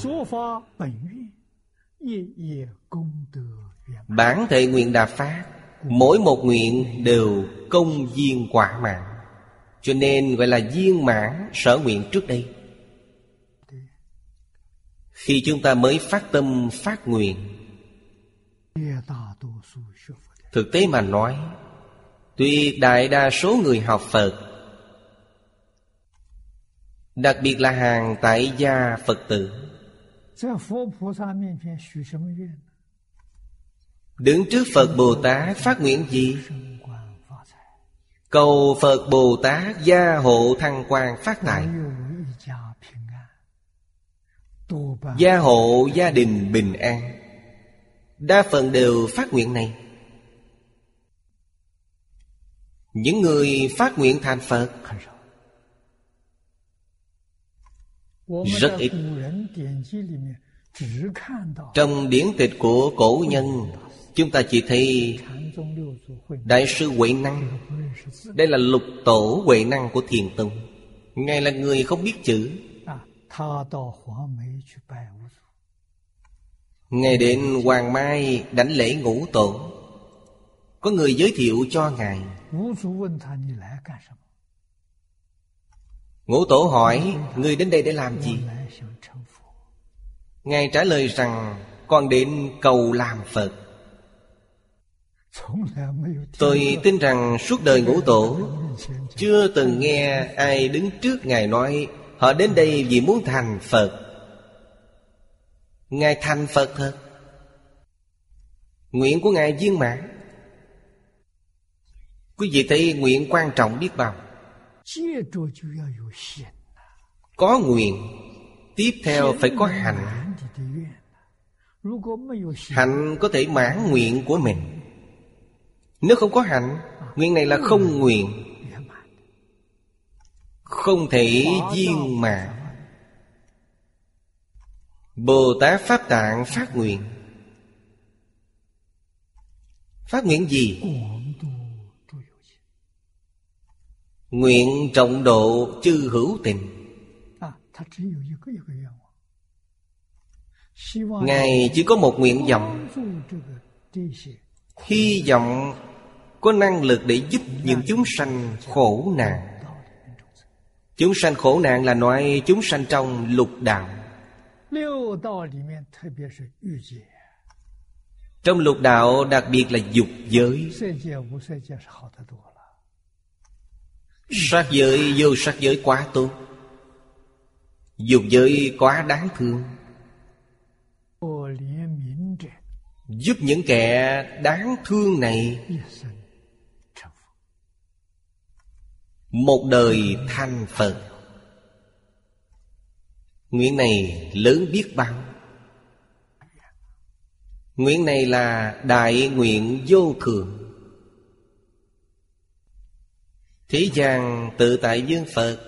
Bản thể nguyện Đà Pháp Mỗi một nguyện đều công viên quả mạng cho nên gọi là viên mãn sở nguyện trước đây. Khi chúng ta mới phát tâm, phát nguyện, thực tế mà nói, tuy đại đa số người học phật, đặc biệt là hàng tại gia phật tử, đứng trước phật bồ tát phát nguyện gì? Cầu Phật Bồ Tát gia hộ thăng quan phát tài. Gia hộ gia đình bình an. Đa phần đều phát nguyện này. Những người phát nguyện thành Phật, Rất ít. Trong điển tịch của cổ nhân chúng ta chỉ thấy đại sư huệ năng. Đây là lục tổ huệ năng của thiền tông. Ngài là người không biết chữ. Ngài đến hoàng mai đánh lễ ngũ tổ. Có người giới thiệu cho ngài. Ngũ tổ hỏi, người đến đây để làm gì? Ngài trả lời rằng, con đến cầu làm phật. Tôi tin rằng suốt đời ngũ tổ, Chưa từng nghe ai đứng trước Ngài nói, Họ đến đây vì muốn thành Phật. Ngài thành Phật thật? Nguyện của Ngài viên mãn. Quý vị thấy nguyện quan trọng biết bao. Có nguyện, Tiếp theo phải có hạnh. Hạnh có thể mãn nguyện của mình. Nếu không có hạnh Nguyện này là ừ. không nguyện. Không thể viên mà Bồ Tát Pháp Tạng phát nguyện. Phát nguyện gì? Nguyện trọng độ chư hữu tình. Ngài chỉ có một nguyện vọng. Hy vọng có năng lực để giúp những chúng sanh khổ nạn. Chúng sanh khổ nạn là nói chúng sanh trong lục đạo. Trong lục đạo, đặc biệt là dục giới. Sắc giới, vô sắc giới quá tốt. Dục giới quá đáng thương. Giúp những kẻ đáng thương này Một đời thành Phật. Nguyện này lớn biết bao. Nguyện này là đại nguyện vô thường. Thế gian tự tại dương Phật.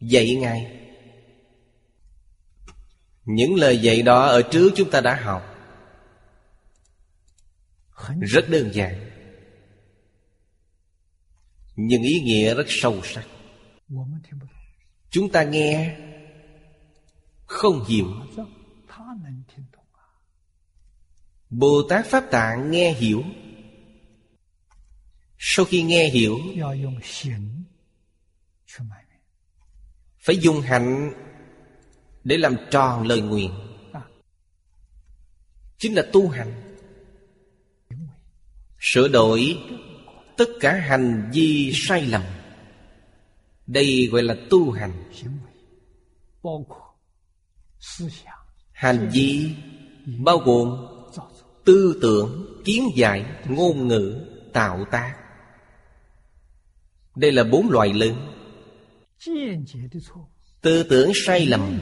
Dạy Ngài. Những lời dạy đó ở trước chúng ta đã học. Rất đơn giản nhưng ý nghĩa rất sâu sắc. Chúng ta nghe không hiểu. Bồ tát pháp tạng nghe hiểu. Sau khi nghe hiểu, phải dùng hạnh để làm tròn lời nguyện. Chính là tu hành. Sửa đổi tất cả hành vi sai lầm. Đây gọi là tu hành. Hành vi bao gồm tư tưởng, kiến giải, ngôn ngữ, tạo tác. Đây là bốn loại lớn. Tư tưởng sai lầm,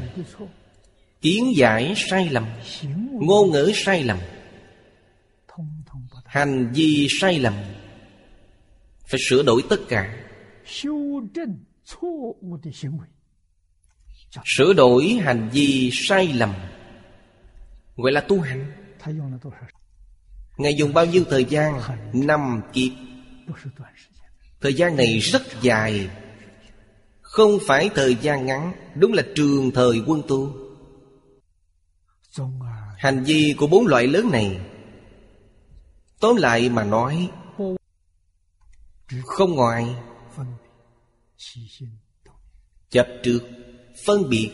kiến giải sai lầm, ngôn ngữ sai lầm. Hành vi sai lầm phải sửa đổi tất cả. Sửa đổi hành vi sai lầm. Gọi là tu hành. Ngài dùng bao nhiêu thời gian? Năm kiếp. Thời gian này rất dài. Không phải thời gian ngắn, đúng là trường thời quân tu. Hành vi của bốn loại lớn này, tóm lại mà nói không ngoài Chấp trước Phân biệt,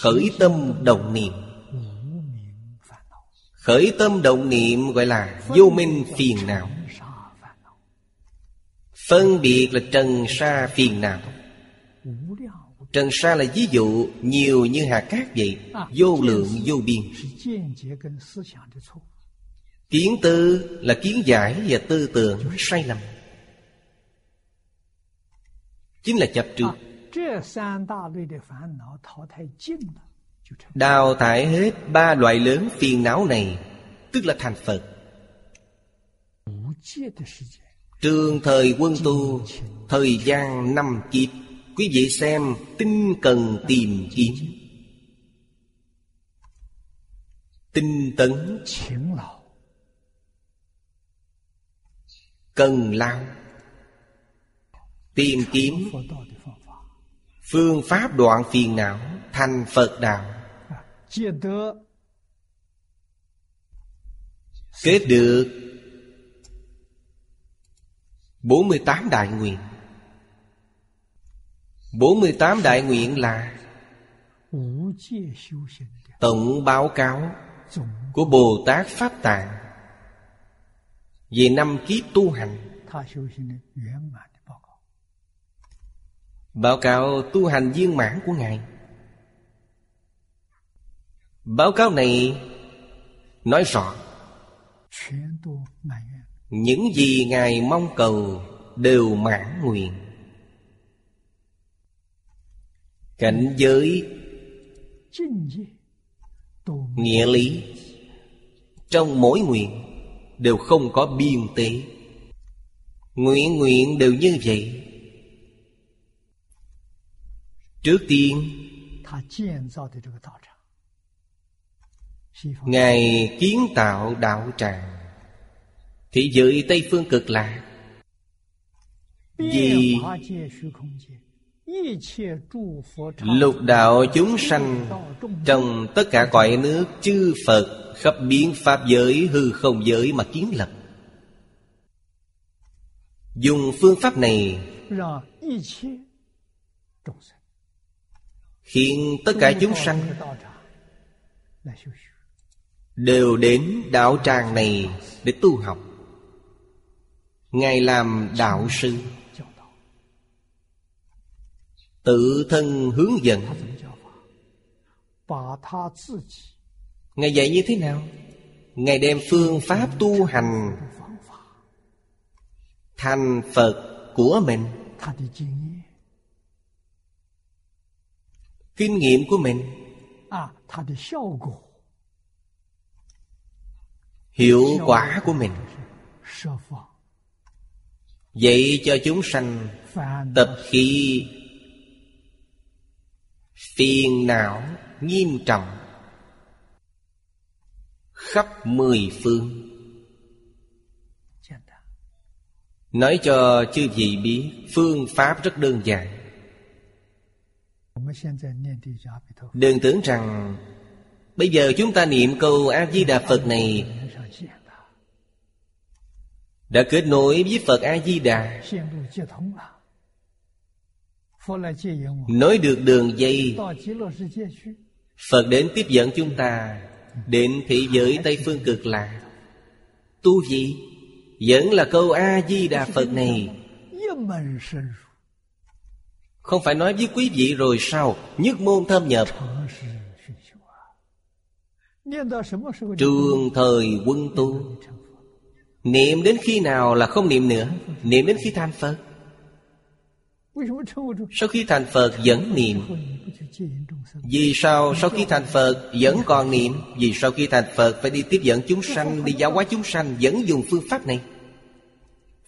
Khởi tâm đồng niệm. Khởi tâm đồng niệm gọi là vô minh phiền não. Phân biệt là trần sa phiền não. Trần sa là ví dụ nhiều như hạt cát vậy, Vô lượng, vô biên. Kiến tư là kiến giải và tư tưởng sai lầm chính là chấp trước. Đào thải hết ba loại lớn phiền não này, tức là thành phật. Trường thời quân tu, thời gian năm kiếp, quý vị xem tinh cần tìm kiếm. Tinh tấn. Cần lao tìm kiếm. Phương pháp đoạn phiền não, thành phật đạo. Kết được 48 đại nguyện. 48 đại nguyện là Tổng báo cáo Của Bồ Tát Pháp Tạng Về năm kiếp tu hành. Báo cáo tu hành viên mãn của Ngài. Báo cáo này nói rõ Những gì Ngài mong cầu đều mãn nguyện. Cảnh giới, Nghĩa lý Trong mỗi nguyện Đều không có biên tế. Nguyện nguyện đều như vậy. Trước tiên, Ngài kiến tạo đạo tràng. Thị giới Tây Phương cực lạc. Vì Lục đạo chúng sanh Trong tất cả cõi nước chư Phật Khắp biến Pháp giới, hư không giới mà kiến lập. Dùng phương pháp này Khiến tất cả chúng sanh Đều đến đạo tràng này để tu học. Ngài làm đạo sư, Tự thân hướng dẫn. Ngài dạy như thế nào? Ngài đem phương pháp tu hành Thành Phật của mình kinh nghiệm của mình. Hiệu quả của mình. Vậy cho chúng sanh tập khí phiền não nghiêm trọng khắp mười phương. Nói cho chư vị biết phương pháp rất đơn giản. Đừng tưởng rằng Bây giờ chúng ta niệm câu A-di-đà Phật này Đã kết nối với Phật A-di-đà Nói được đường dây, Phật đến tiếp dẫn chúng ta Đến thị giới Tây Phương Cực Lạc. Tu gì? Vẫn là câu A-di-đà Phật này. Không phải nói với quý vị rồi sao? Nhất môn thâm nhập. Trường thời quân tu. Niệm đến khi nào là không niệm nữa. Niệm đến khi thành Phật. Sau khi thành Phật vẫn niệm. Vì sao sau khi thành Phật vẫn còn niệm? Vì sau khi thành Phật phải đi tiếp dẫn chúng sanh, Đi giáo hóa chúng sanh, Vẫn dùng phương pháp này.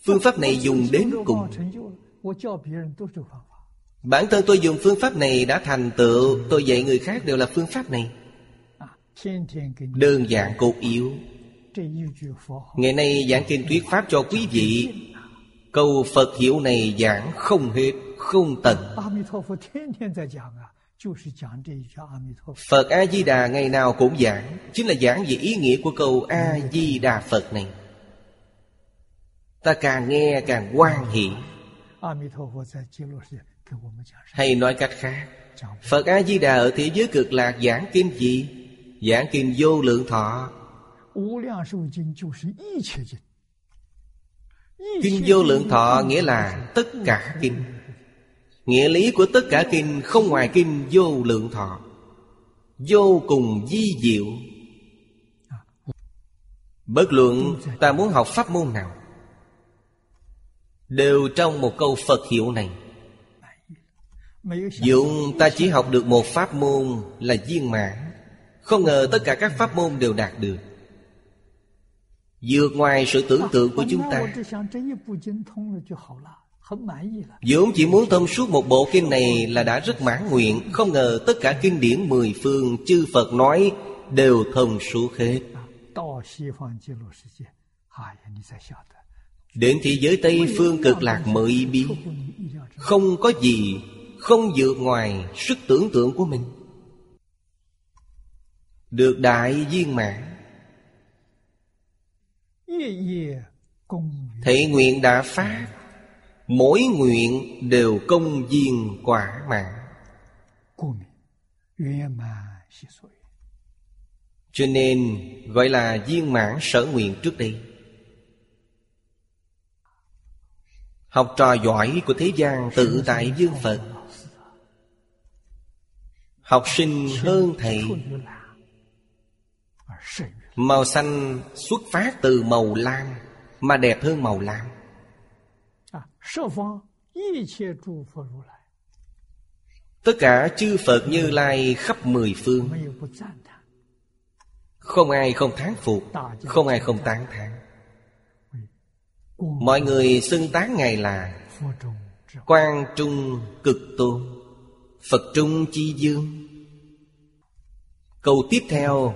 Phương pháp này dùng đến cùng. Bản thân tôi dùng phương pháp này đã thành tựu. Tôi dạy người khác đều là phương pháp này. Đơn giản cột yếu. Ngày nay giảng kinh thuyết pháp cho quý vị. Câu Phật hiểu này giảng không hết, không tận. Phật A-di-đà ngày nào cũng giảng. Chính là giảng về ý nghĩa của câu A-di-đà Phật này. Ta càng nghe càng quan hiển hay nói cách khác Phật A-di-đà ở thế giới cực lạc giảng kinh gì? Giảng kinh vô lượng thọ. Kinh vô lượng thọ nghĩa là tất cả kinh. Nghĩa lý của tất cả kinh không ngoài kinh vô lượng thọ. Vô cùng di diệu. Bất luận ta muốn học pháp môn nào Đều trong một câu Phật hiệu này. Dụng ta chỉ học được một pháp môn là viên mãn. Không ngờ tất cả các pháp môn đều đạt được. Vượt ngoài sự tưởng tượng của chúng ta. Vốn chỉ muốn thông suốt một bộ kinh này là đã rất mãn nguyện. Không ngờ tất cả kinh điển mười phương chư phật nói đều thông suốt hết. Đến thế giới tây phương cực lạc mới biết, không có gì không vượt ngoài sức tưởng tượng của mình. Được đại viên mãn. Thị nguyện đã phát Mỗi nguyện đều công viên quả mạng. Cho nên gọi là viên mãn sở nguyện trước đây. Học trò giỏi của thế gian tự tại dương Phật Học sinh hơn thầy. Màu xanh xuất phát từ màu lam, Mà đẹp hơn màu lam. Tất cả chư Phật Như Lai khắp mười phương. Không ai không thán phục, Không ai không tán thán. Mọi người xưng tán Ngài là Quan Trung Cực Tôn. Phật Trung Chi Dương. Câu tiếp theo,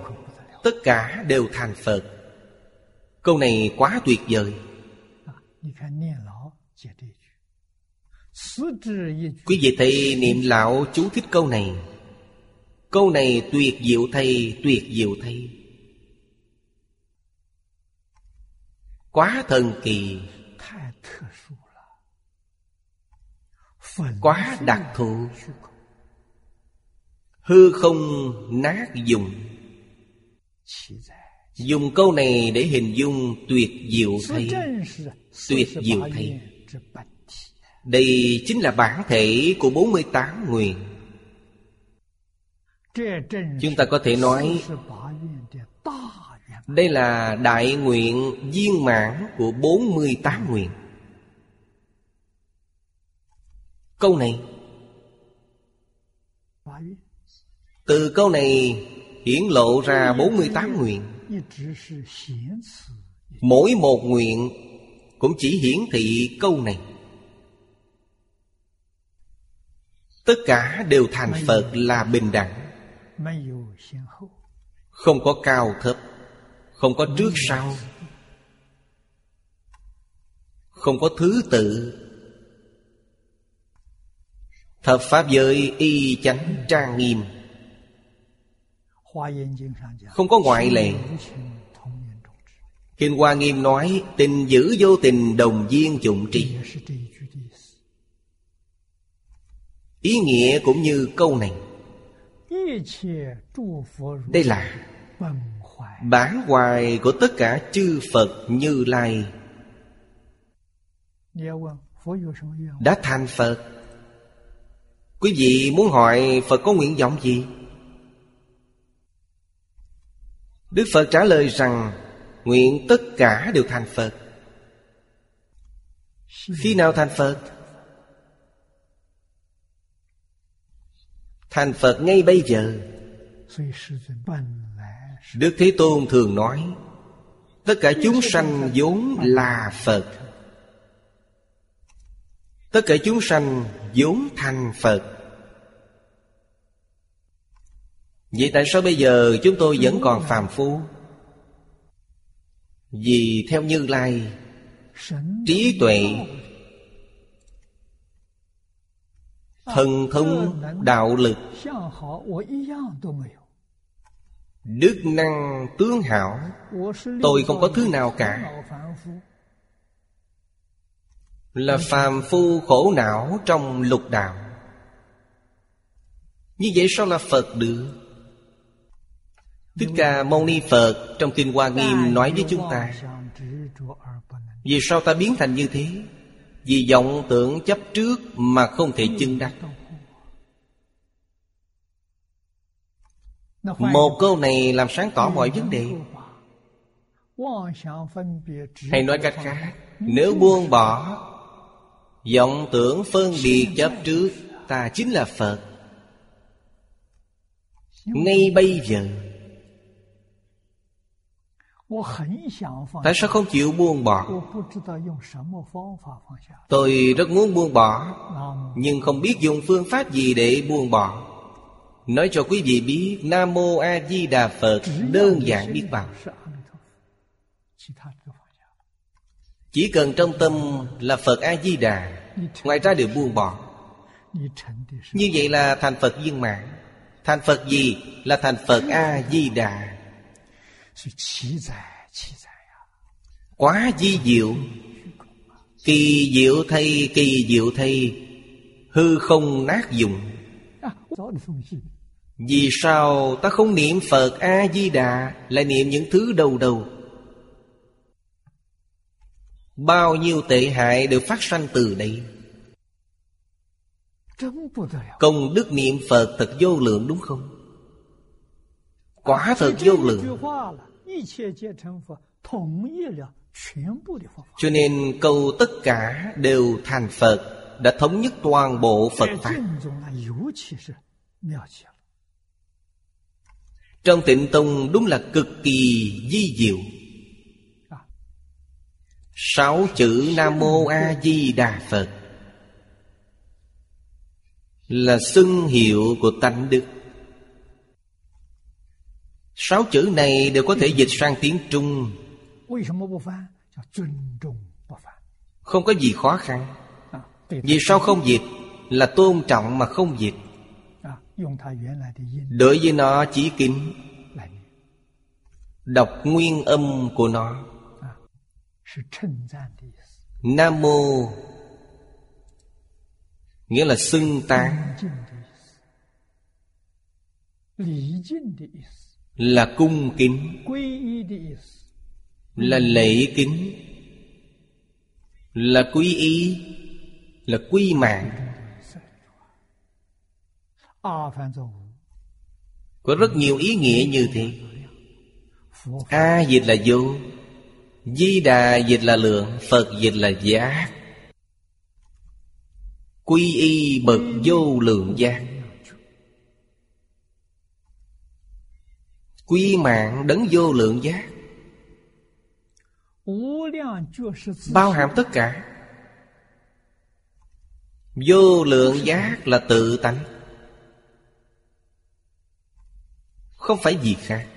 Tất cả đều thành Phật. Câu này quá tuyệt vời. Quý vị thầy niệm lão chú thích câu này. Câu này tuyệt diệu thầy, Tuyệt diệu thầy. Quá thần kỳ. Quá đặc thù. Hư không nát dùng. Dùng câu này để hình dung tuyệt diệu thay. Tuyệt diệu thay. Đây chính là bản thể của 48 nguyện. Chúng ta có thể nói, Đây là đại nguyện viên mãn của 48 nguyện. Câu này Từ câu này hiển lộ ra 48 nguyện. Mỗi một nguyện cũng chỉ hiển thị câu này. Tất cả đều thành Phật là bình đẳng. Không có cao thấp, Không có trước sau, Không có thứ tự. Thập Pháp giới y chánh trang nghiêm không có ngoại lệ. Kinh Hoa Nghiêm nói Tình giữ vô tình đồng viên dụng trì. Ý nghĩa cũng như câu này. Đây là Bản hoài của tất cả chư Phật Như Lai. Đã thành Phật Quý vị muốn hỏi Phật có nguyện vọng gì? Đức Phật trả lời rằng, Nguyện tất cả đều thành Phật. Khi nào thành Phật? Thành Phật ngay bây giờ. Đức Thế Tôn thường nói, Tất cả chúng sanh vốn là Phật. Tất cả chúng sanh vốn thành Phật. Vậy tại sao bây giờ chúng tôi vẫn còn phàm phu? Vì theo Như Lai, Trí tuệ, Thần thông, đạo lực, Đức năng tướng hảo, Tôi không có thứ nào cả. Là phàm phu khổ não trong lục đạo. Như vậy sao là Phật được? Thích Ca Mâu Ni Phật trong Kinh Hoa Nghiêm nói với chúng ta, Vì sao ta biến thành như thế? Vì vọng tưởng chấp trước mà không thể chân đắc. Một câu này làm sáng tỏ mọi vấn đề. Hay nói cách khác, Nếu buông bỏ vọng tưởng phân biệt chấp trước, Ta chính là Phật. Ngay bây giờ Tại sao không chịu buông bỏ? Tôi rất muốn buông bỏ Nhưng không biết dùng phương pháp gì để buông bỏ. Nói cho quý vị biết Nam Mô A Di Đà Phật Đơn giản biết bao Chỉ cần trong tâm là Phật A Di Đà Ngoài ra đều buông bỏ. Như vậy là thành Phật viên mãn. Thành Phật gì? Là thành Phật A Di Đà quá diệu. Kỳ diệu thay kỳ diệu thay. Hư không nát dụng. Vì sao ta không niệm phật a di đà lại niệm những thứ đầu đầu? Bao nhiêu tệ hại đều phát sanh từ đây. Công đức niệm phật thật vô lượng đúng không? Quả thật vô lượng. Cho nên câu tất cả đều thành Phật Đã thống nhất toàn bộ Phật Pháp. Trong tịnh tông đúng là cực kỳ di diệu. Sáu chữ Nam Mô A Di Đà Phật Là xưng hiệu của tánh đức. Sáu chữ này đều có thể dịch sang tiếng Trung. Không có gì khó khăn. Vì sao không dịch? Là tôn trọng mà không dịch. Đối với nó chỉ kính. Đọc nguyên âm của nó. Nam mô. Nghĩa là xưng tán. Lý là cung kính là lễ kính là quý y, là quy mạng. Có rất nhiều ý nghĩa như thế. A dịch là vô di đà dịch là lượng phật dịch là giác. Quy y bậc vô lượng giác. Quy mạng đấng vô lượng giác Bao hàm tất cả. Vô lượng giác là tự tánh. Không phải gì khác.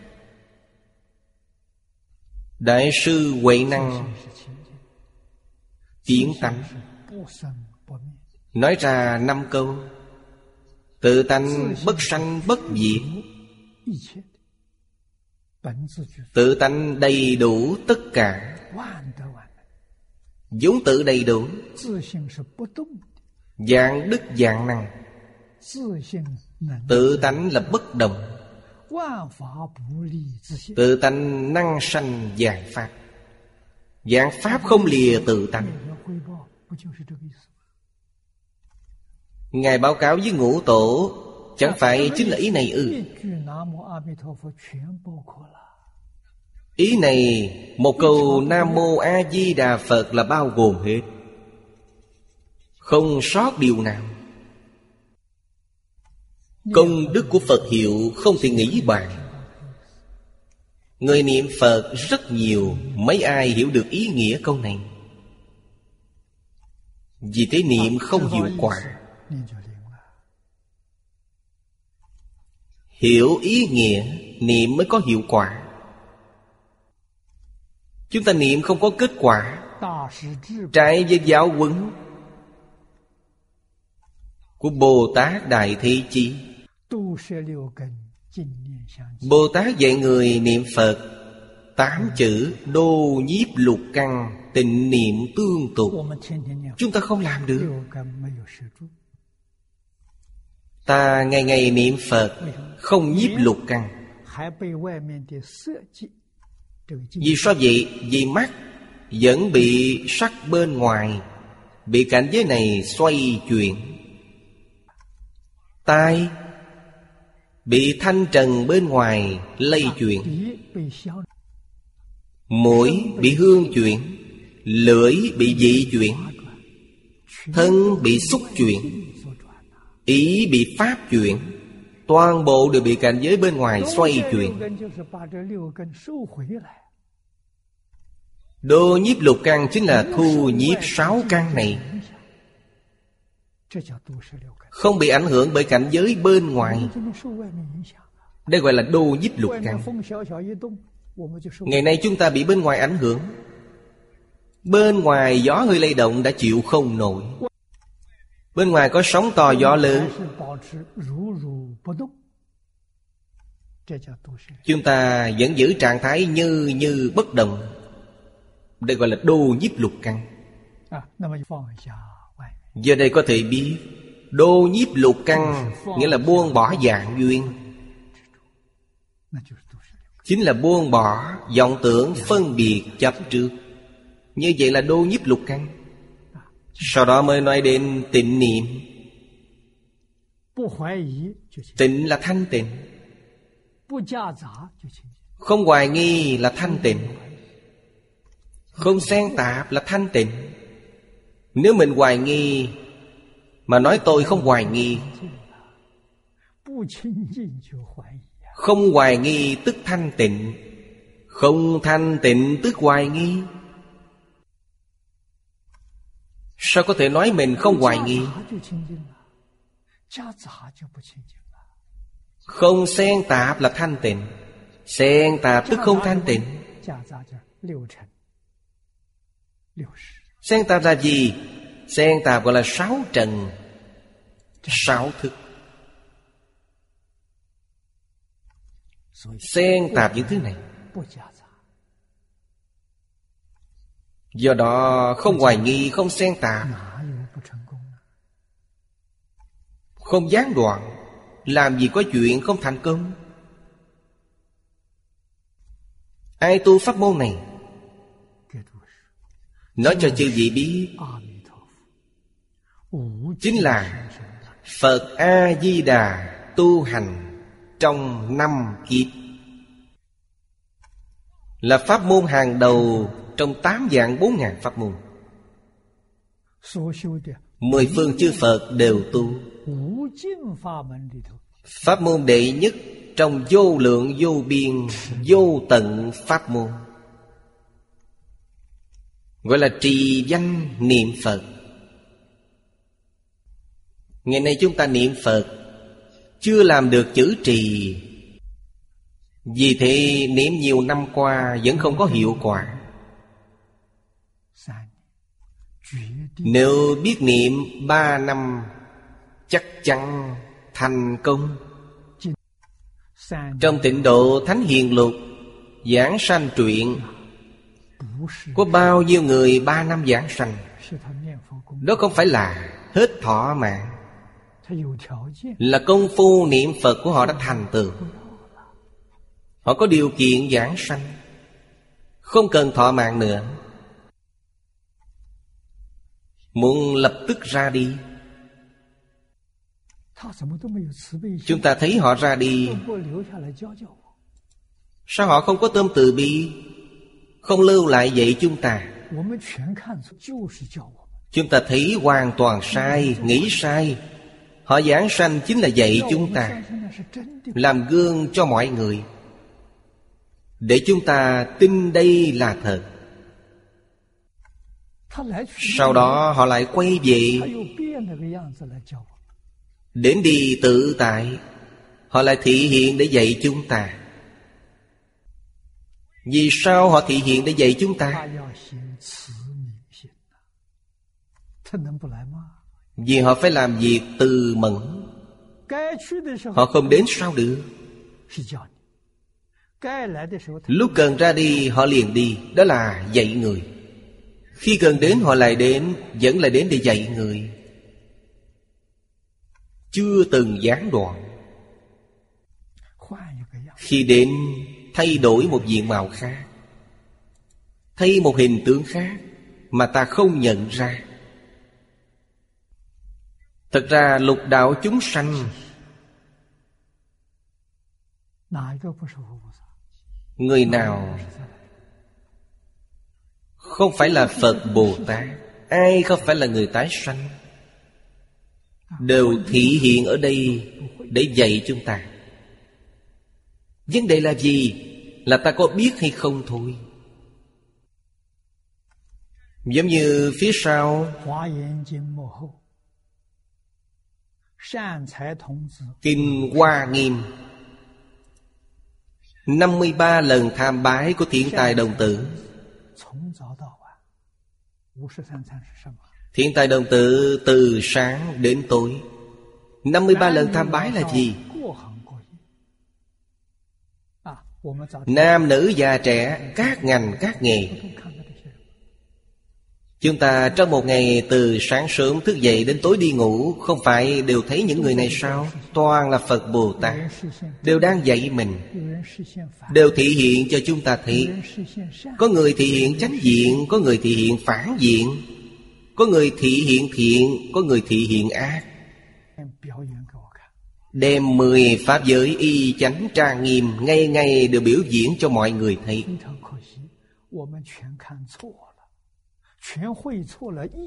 Đại sư Huệ Năng Kiến tánh. Nói ra năm câu. Tự tánh bất sanh bất diệt. Tự tánh đầy đủ tất cả. Vốn tự đầy đủ. Dạng đức dạng năng. Tự tánh là bất động Tự tánh năng sanh dạng pháp. Dạng pháp không lìa tự tánh. Ngài báo cáo với ngũ tổ Chẳng phải chính là ý này ư? Ừ. Ý này, một câu Nam Mô A Di Đà Phật là bao gồm hết. Không sót điều nào. Công đức của Phật hiệu không thể nghĩ bàn. Người niệm Phật rất nhiều, Mấy ai hiểu được ý nghĩa câu này? Vì thế niệm không hiệu quả. Hiểu ý nghĩa, Niệm mới có hiệu quả. Chúng ta niệm không có kết quả. Trái với giáo huấn Của Bồ Tát Đại Thế Chí. Bồ Tát dạy người niệm Phật Tám chữ đô nhiếp lục căn, Tịnh niệm tương tục. Chúng ta không làm được. Ta ngày ngày niệm Phật Không nhiếp lục căn. Vì sao vậy? Vì mắt vẫn bị sắc bên ngoài, Bị cảnh giới này xoay chuyển. Tai Bị thanh trần bên ngoài lây chuyển. Mũi bị hương chuyển. Lưỡi bị dị chuyển. Thân bị xúc chuyển. Ý bị pháp chuyển. Toàn bộ đều bị cảnh giới bên ngoài xoay chuyển. Đô nhiếp lục căn chính là thu nhiếp sáu căn này. Không bị ảnh hưởng bởi cảnh giới bên ngoài. Đây gọi là đô nhiếp lục căn. Ngày nay chúng ta bị bên ngoài ảnh hưởng. Bên ngoài gió hơi lay động đã chịu không nổi Bên ngoài có sóng to gió lớn. Chúng ta vẫn giữ trạng thái như như bất động. Đây gọi là đô nhiếp lục căn. Giờ đây có thể biết, Đô nhiếp lục căn Nghĩa là buông bỏ dạng duyên. Chính là buông bỏ vọng tưởng phân biệt chấp trước. Như vậy là đô nhiếp lục căn. Sau đó mới nói đến tịnh niệm. Tịnh là thanh tịnh. Không hoài nghi là thanh tịnh. Không xen tạp là thanh tịnh. Nếu mình hoài nghi Mà nói tôi không hoài nghi, Không hoài nghi tức thanh tịnh. Không thanh tịnh tức hoài nghi. Sao có thể nói mình không hoài nghi? Không xen tạp là thanh tịnh. Xen tạp tức không thanh tịnh. Xen tạp là gì? Xen tạp gọi là sáu trần, Sáu thức. Xen tạp những thứ này. Do đó không hoài nghi, không xen tạp Không gián đoạn Làm gì có chuyện không thành công. Ai tu pháp môn này? Nói cho chư vị biết. Chính là Phật A-di-đà tu hành trong năm kiếp. Là pháp môn hàng đầu trong tám dạng bốn ngàn pháp môn. Mười phương chư Phật đều tu. Pháp môn đệ nhất trong vô lượng, vô biên, vô tận pháp môn. Gọi là trì danh niệm Phật. Ngày nay chúng ta niệm Phật, Chưa làm được chữ trì. Vì thế niệm nhiều năm qua Vẫn không có hiệu quả. Nếu biết niệm ba năm, Chắc chắn thành công. Trong tịnh độ Thánh Hiền Lục Giảng sanh truyện, Có bao nhiêu người ba năm giảng sanh? Đó không phải là hết thọ mạng. Là công phu niệm Phật của họ đã thành tựu. Họ có điều kiện giảng sanh. Không cần thọ mạng nữa. Muốn lập tức ra đi. Chúng ta thấy họ ra đi. Sao họ không có tâm từ bi? Không lưu lại dạy chúng ta. Chúng ta thấy hoàn toàn sai, Nghĩ sai. Họ giảng sanh chính là dạy chúng ta, Làm gương cho mọi người. Để chúng ta tin đây là thật. Sau đó họ lại quay về。Đến đi tự tại Họ lại thị hiện để dạy chúng ta Vì sao họ thị hiện để dạy chúng ta Vì họ phải làm việc từ mẫn。Họ không đến sao được。Lúc cần ra đi họ liền đi Đó là dạy người khi cần đến họ lại đến, Vẫn là đến để dạy người. Chưa từng gián đoạn. Khi đến, thay đổi một diện mạo khác. Thay một hình tướng khác mà ta không nhận ra. Thật ra lục đạo chúng sanh người nào không phải là phật bồ tát, ai không phải là người tái sanh. Đều thị hiện ở đây Để dạy chúng ta. Vấn đề là gì? Là ta có biết hay không thôi. Giống như phía sau. Kim Hoa Nghiêm. 53 lần tham bái của thiện tài đồng tử. Thiện tài đồng tử từ sáng đến tối. 53 lần tham bái là gì? Nam nữ già trẻ Các ngành các nghề Chúng ta trong một ngày từ sáng sớm thức dậy đến tối đi ngủ, Không phải đều thấy những người này sao? Toàn là Phật Bồ Tát. Đều đang dạy mình. Đều thị hiện cho chúng ta thấy. Có người thị hiện chánh diện, Có người thị hiện phản diện. Có người thị hiện thiện, Có người thị hiện ác. Đem mười pháp giới y chánh trang nghiêm, Ngay ngay đều biểu diễn cho mọi người thấy.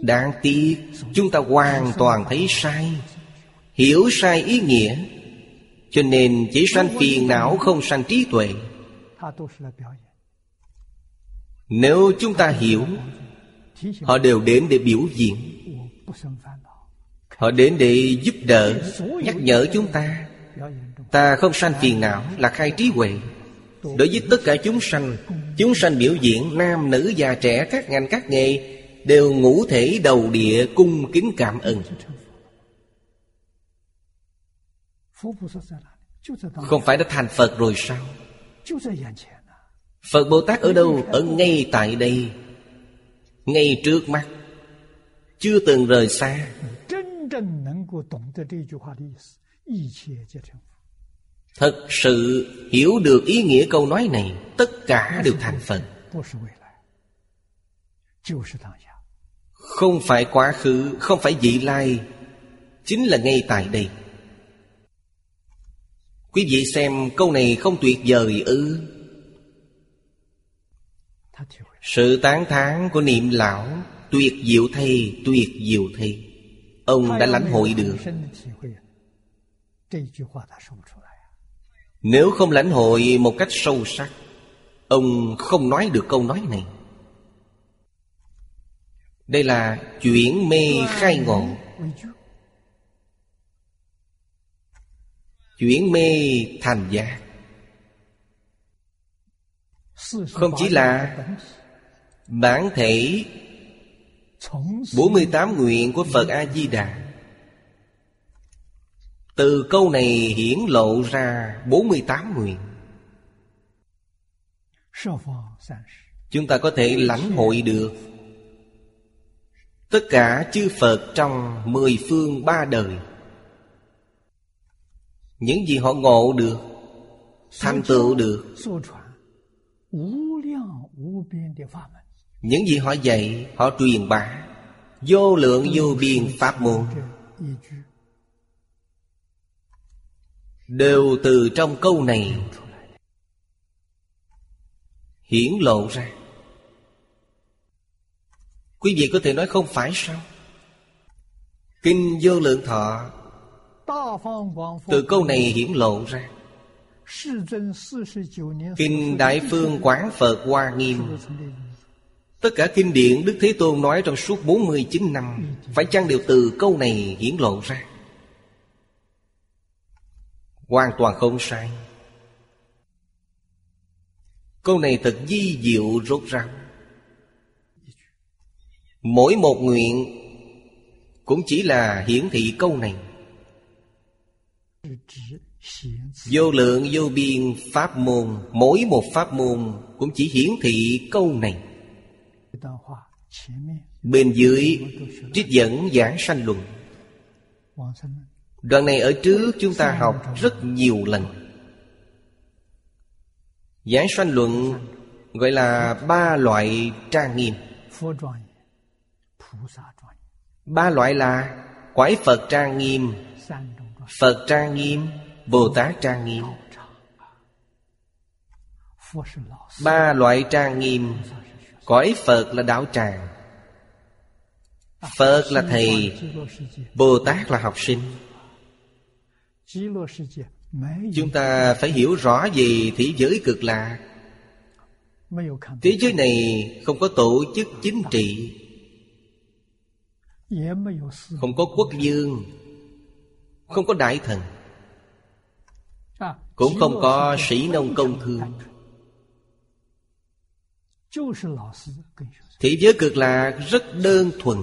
Đáng tiếc, Chúng ta hoàn toàn thấy sai, Hiểu sai ý nghĩa, Cho nên chỉ sanh phiền não Không sanh trí tuệ. Nếu chúng ta hiểu, Họ đều đến để biểu diễn, Họ đến để giúp đỡ, Nhắc nhở chúng ta. Ta không sanh phiền não Là khai trí huệ. Đối với tất cả chúng sanh Chúng sanh biểu diễn Nam, nữ, già, trẻ, Các ngành, các nghề Đều ngũ thể đầu địa cung kính cảm ơn. Không phải đã thành Phật rồi sao? Phật Bồ Tát ở đâu? Ở ngay tại đây. Ngay trước mắt. Chưa từng rời xa. Thật sự hiểu được ý nghĩa câu nói này, Tất cả đều thành phần. Không phải quá khứ, Không phải vị lai, Chính là ngay tại đây. Quý vị xem câu này không tuyệt vời ư? Sự tán thán của niệm lão Tuyệt diệu thay, Tuyệt diệu thay. Ông đã lãnh hội được. Nếu không lãnh hội một cách sâu sắc, Ông không nói được câu nói này. Đây là chuyển mê khai ngộ. Chuyển mê thành giác Không chỉ là bản thể 48 nguyện của Phật A-di-đà từ câu này hiển lộ ra 48 nguyện. Chúng ta có thể lãnh hội được. Tất cả chư Phật trong mười phương ba đời, Những gì họ ngộ được, Thành tựu được, những gì họ dạy, Họ truyền bá, Vô lượng vô biên pháp môn. Đều từ trong câu này Hiển lộ ra. Quý vị có thể nói không phải sao? Kinh vô lượng thọ Từ câu này hiển lộ ra. Kinh Đại Phương Quán Phật Hoa Nghiêm. Tất cả kinh điển Đức Thế Tôn nói trong suốt 49 năm Phải chăng đều từ câu này hiển lộ ra? Hoàn toàn không sai. Câu này thật di diệu rốt ráo. Mỗi một nguyện Cũng chỉ là hiển thị câu này. Vô lượng, vô biên pháp môn, Mỗi một pháp môn Cũng chỉ hiển thị câu này. Bên dưới trích dẫn giảng sanh luận. Đoạn này ở trước chúng ta học rất nhiều lần. Giải sanh luận gọi là ba loại trang nghiêm. Ba loại là quái Phật trang nghiêm Phật trang nghiêm, Bồ Tát trang nghiêm. Ba loại trang nghiêm Cõi Phật là đạo tràng. Phật là thầy Bồ Tát là học sinh. Chúng ta phải hiểu rõ gì thế giới cực lạc Thế giới này không có tổ chức chính trị Không có quốc dương Không có đại thần Cũng không có sĩ nông công thương. Thế giới cực lạc rất đơn thuần.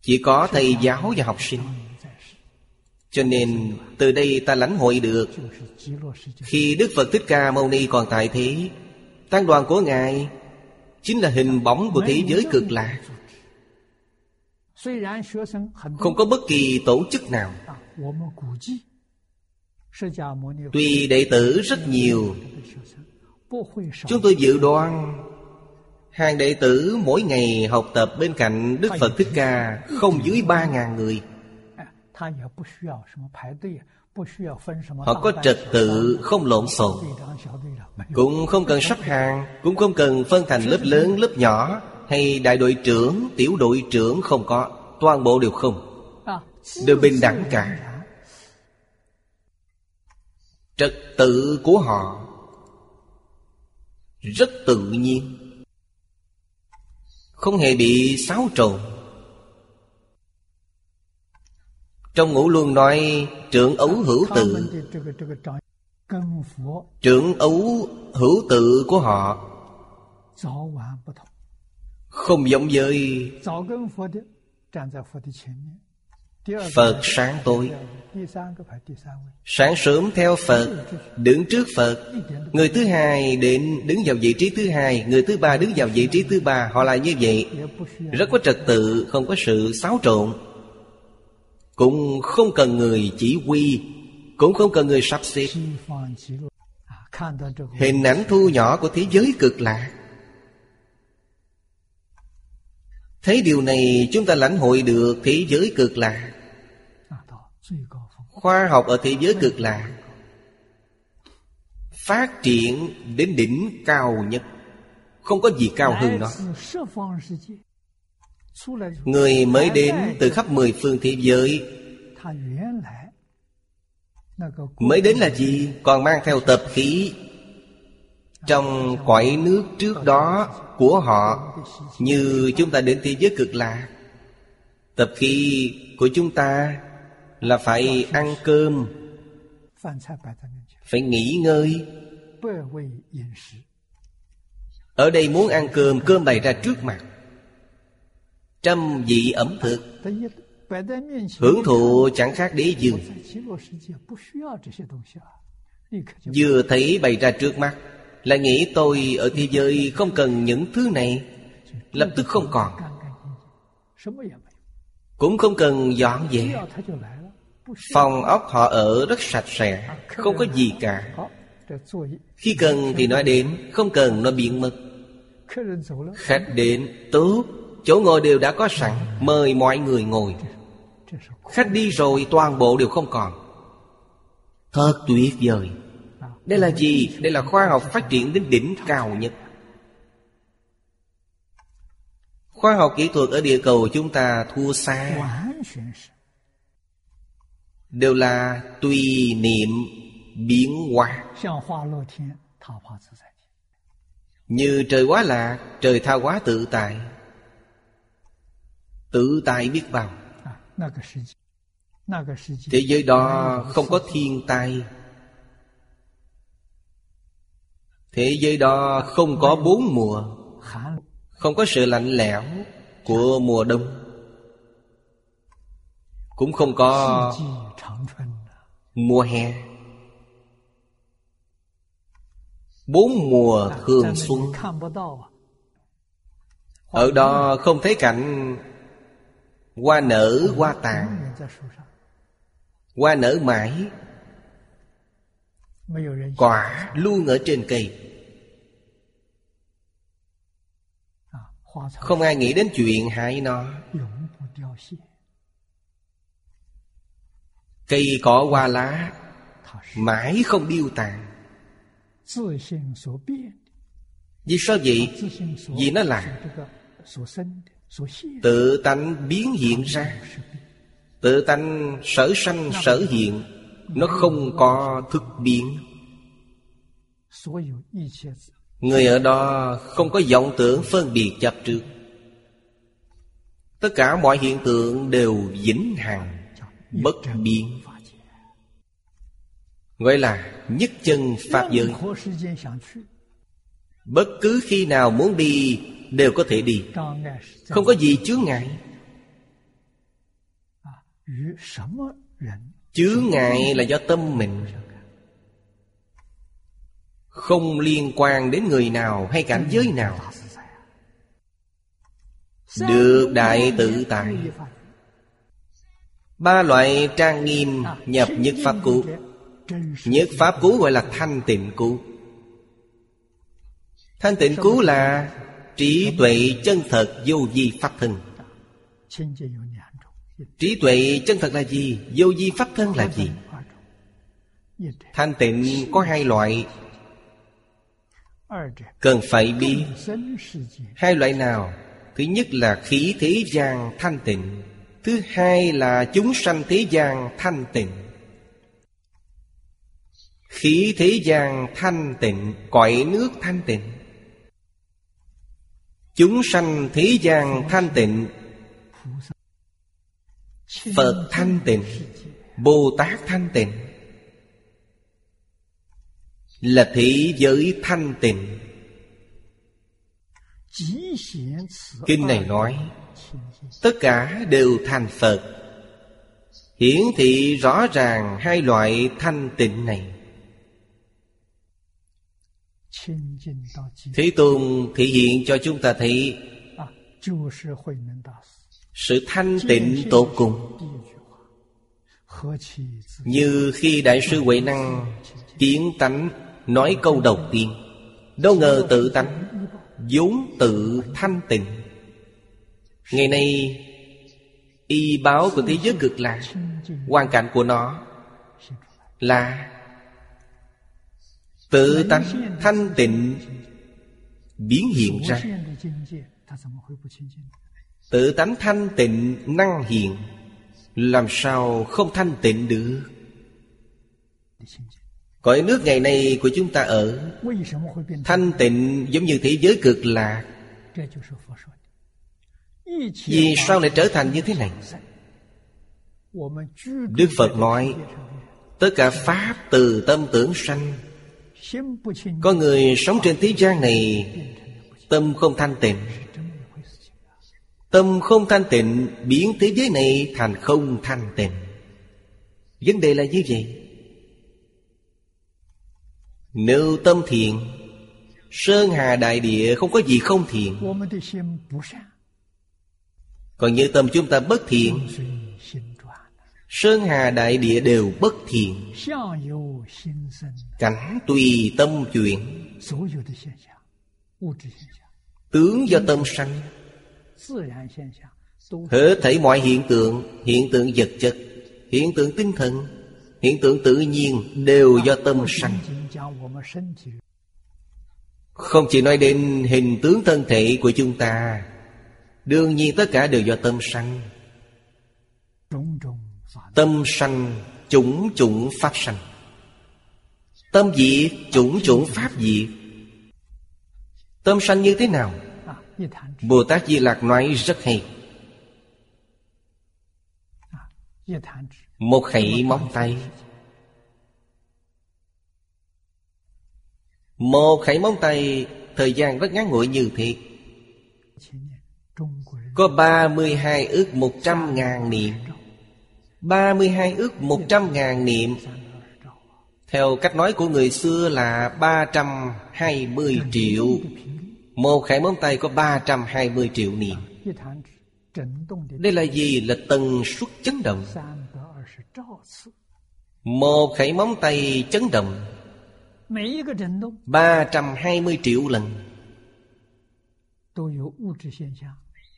Chỉ có thầy giáo và học sinh. Cho nên, từ đây ta lãnh hội được. Khi Đức Phật Thích Ca Mâu Ni còn tại thế, Tăng đoàn của Ngài Chính là hình bóng của thế giới cực lạc Không có bất kỳ tổ chức nào. Tuy đệ tử rất nhiều, Chúng tôi dự đoán Hàng đệ tử mỗi ngày học tập bên cạnh Đức Phật Thích Ca Không dưới ba ngàn người. Họ có trật tự không lộn xộn. Cũng không cần sắp hàng Cũng không cần phân thành lớp lớn lớp nhỏ Hay đại đội trưởng, tiểu đội trưởng không có. Toàn bộ đều không. À, đều bình đẳng cả. Trật tự của họ Rất tự nhiên. Không hề bị xáo trộn. Trong ngũ luân nói, trưởng ấu hữu tự. Trưởng ấu hữu tự của họ Không giống với Phật sáng tối. Sáng sớm theo Phật, Đứng trước Phật. Người thứ hai đến, đứng vào vị trí thứ hai. Người thứ ba đứng vào vị trí thứ ba. Họ là như vậy. Rất có trật tự, Không có sự xáo trộn. Cũng không cần người chỉ huy, Cũng không cần người sắp xếp. Hình ảnh thu nhỏ của thế giới cực lạc Thấy điều này, chúng ta lãnh hội được thế giới cực lạc Khoa học ở thế giới cực lạc Phát triển đến đỉnh cao nhất. Không có gì cao hơn nó. Người mới đến từ khắp mười phương thế giới. Mới đến là gì? Còn mang theo tập khí. Trong cõi nước trước đó của họ Như chúng ta đến thế giới cực lạ, Tập khí của chúng ta là phải ăn cơm. Phải nghỉ ngơi. Ở đây muốn ăn cơm, cơm bày ra trước mặt trăm vị ẩm thực. Hưởng thụ chẳng khác đế dương vừa thấy bày ra trước mắt, lại nghĩ tôi ở thế giới không cần những thứ này, lập tức không còn. Cũng không cần dọn dẹp phòng ốc họ ở rất sạch sẽ, không có gì cả. Khi cần thì nói đến, không cần nó biến mất khách đến, tốt. Chỗ ngồi đều đã có sẵn Mời mọi người ngồi. Khách đi rồi toàn bộ đều không còn. Thật tuyệt vời. Đây là gì? Đây là khoa học phát triển đến đỉnh cao nhất. Khoa học kỹ thuật ở địa cầu chúng ta thua xa. Đều là tùy niệm biến hóa. Như trời quá lạc, trời tha quá tự tại tự tại biết bao thế giới đó không có thiên tai. Thế giới đó không có bốn mùa. Không có sự lạnh lẽo của mùa đông. Cũng không có mùa hè. Bốn mùa thường xuân. Ở đó không thấy cảnh Hoa nở, hoa tàn. Hoa nở mãi. Quả luôn ở trên cây. Không ai nghĩ đến chuyện hại nó. Cây cỏ hoa lá, Mãi không điêu tàn. Vì sao vậy? Vì nó là tự tánh biến hiện ra. Tự tánh sở sanh, sở hiện. Nó không có thức biến. Người ở đó không có vọng tưởng phân biệt chấp trước. Tất cả mọi hiện tượng đều vĩnh hằng, bất biến. Gọi là nhất chân pháp giới. Bất cứ khi nào muốn đi đều có thể đi. Không có gì chướng ngại. Chướng ngại là do tâm mình. Không liên quan đến người nào hay cảnh giới nào. Được đại tự tại. Ba loại trang nghiêm nhập nhất pháp cú. Nhất pháp cú gọi là thanh tịnh cú. Thanh tịnh cú là Trí tuệ chân thật vô vi pháp thân Trí tuệ chân thật là gì? Vô vi pháp thân là gì? Thanh tịnh có hai loại Cần phải biết Hai loại nào? Thứ nhất là khí thế gian thanh tịnh Thứ hai là chúng sanh thế gian thanh tịnh Khí thế gian thanh tịnh, Cõi nước thanh tịnh Chúng sanh thế gian thanh tịnh. Phật thanh tịnh, Bồ Tát thanh tịnh. Là thế giới thanh tịnh. Kinh này nói, Tất cả đều thành Phật. Hiển thị rõ ràng hai loại thanh tịnh này. Thế Tôn thể hiện cho chúng ta thấy Sự thanh tịnh tột cùng. Như khi Đại sư Huệ Năng Kiến tánh nói câu đầu tiên Đâu ngờ tự tánh vốn tự thanh tịnh. Ngày nay Y báo của thế giới cực lạc Hoàn cảnh của nó Là tự tánh thanh tịnh biến hiện ra. Tự tánh thanh tịnh năng hiện, làm sao không thanh tịnh được? Cõi nước ngày nay của chúng ta ở, thanh tịnh giống như thế giới cực lạc. Vì sao lại trở thành như thế này? Đức phật nói, tất cả pháp từ tâm tưởng sanh có người sống trên thế gian này Tâm không thanh tịnh. Tâm không thanh tịnh Biến thế giới này thành không thanh tịnh. Vấn đề là như vậy. Nếu tâm thiện Sơn hà đại địa không có gì không thiện. Còn như tâm chúng ta bất thiện Sơn hà đại địa đều bất thiện. Cảnh tùy tâm chuyển. Tướng do tâm sanh. Hết thảy mọi hiện tượng Hiện tượng vật chất Hiện tượng tinh thần Hiện tượng tự nhiên đều do tâm sanh. Không chỉ nói đến hình tướng thân thể của chúng ta Đương nhiên tất cả đều do tâm sanh. Tâm sanh, chủng chủng pháp sanh. Tâm dị, chủng chủng pháp dị. Tâm sanh như thế nào? Bồ Tát Di Lạc nói rất hay. Một khẩy móng tay. Một khẩy móng tay, Thời gian rất ngắn ngủi như thế. Có 32 ước 100 ngàn niệm. 32 ước 100 ngàn niệm. Theo cách nói của người xưa là 320 triệu. Một khải móng tay có 320 triệu niệm. Đây là gì? Là tần suất chấn động. Một khải móng tay chấn động 320 triệu lần.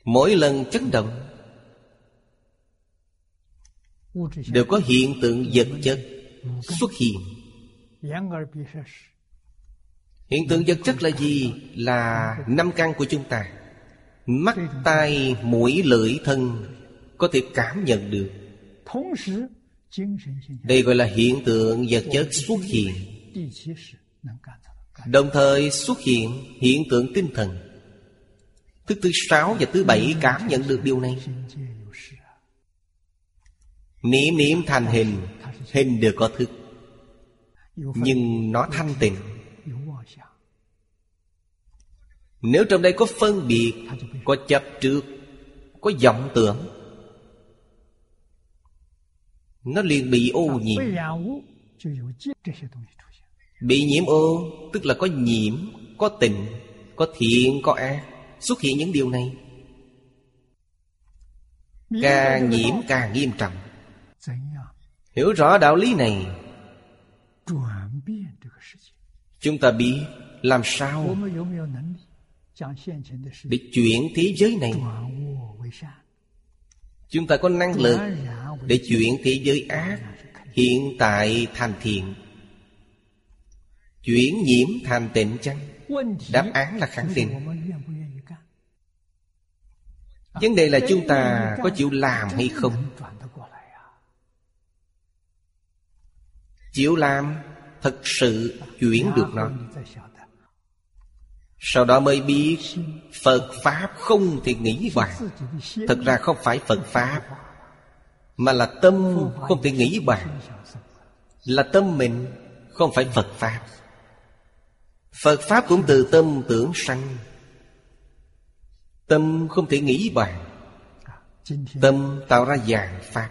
Mỗi lần chấn động đều có hiện tượng vật chất xuất hiện. Hiện tượng vật chất là gì? Là năm căn của chúng ta. Mắt, tai, mũi, lưỡi, thân có thể cảm nhận được. Đây gọi là hiện tượng vật chất xuất hiện. Đồng thời xuất hiện hiện tượng tinh thần. Thứ tư, sáu và thứ bảy cảm nhận được điều này. Niệm niệm thành hình Hình đều có thức. Nhưng nó thanh tịnh. Nếu trong đây có phân biệt, Có chấp trước, Có vọng tưởng, Nó liền bị ô nhiễm. Bị nhiễm ô, Tức là có nhiễm, Có tình Có thiện, Có ác. Xuất hiện những điều này. Càng nhiễm càng nghiêm trọng. Hiểu rõ đạo lý này. Chúng ta biết làm sao Để chuyển thế giới này. Chúng ta có năng lực Để chuyển thế giới ác Hiện tại thành thiện Chuyển nhiễm thành tịnh chăng? Đáp án là khẳng định. Vấn đề là chúng ta có chịu làm hay không? Chiếu làm thật sự chuyển được nó. Sau đó mới biết Phật Pháp không thì nghĩ bàn. Thật ra không phải Phật Pháp, Mà là tâm không thể nghĩ bàn. Là tâm mình, không phải Phật Pháp. Phật Pháp cũng từ tâm tưởng sanh. Tâm không thể nghĩ bàn. Tâm tạo ra dạng Pháp.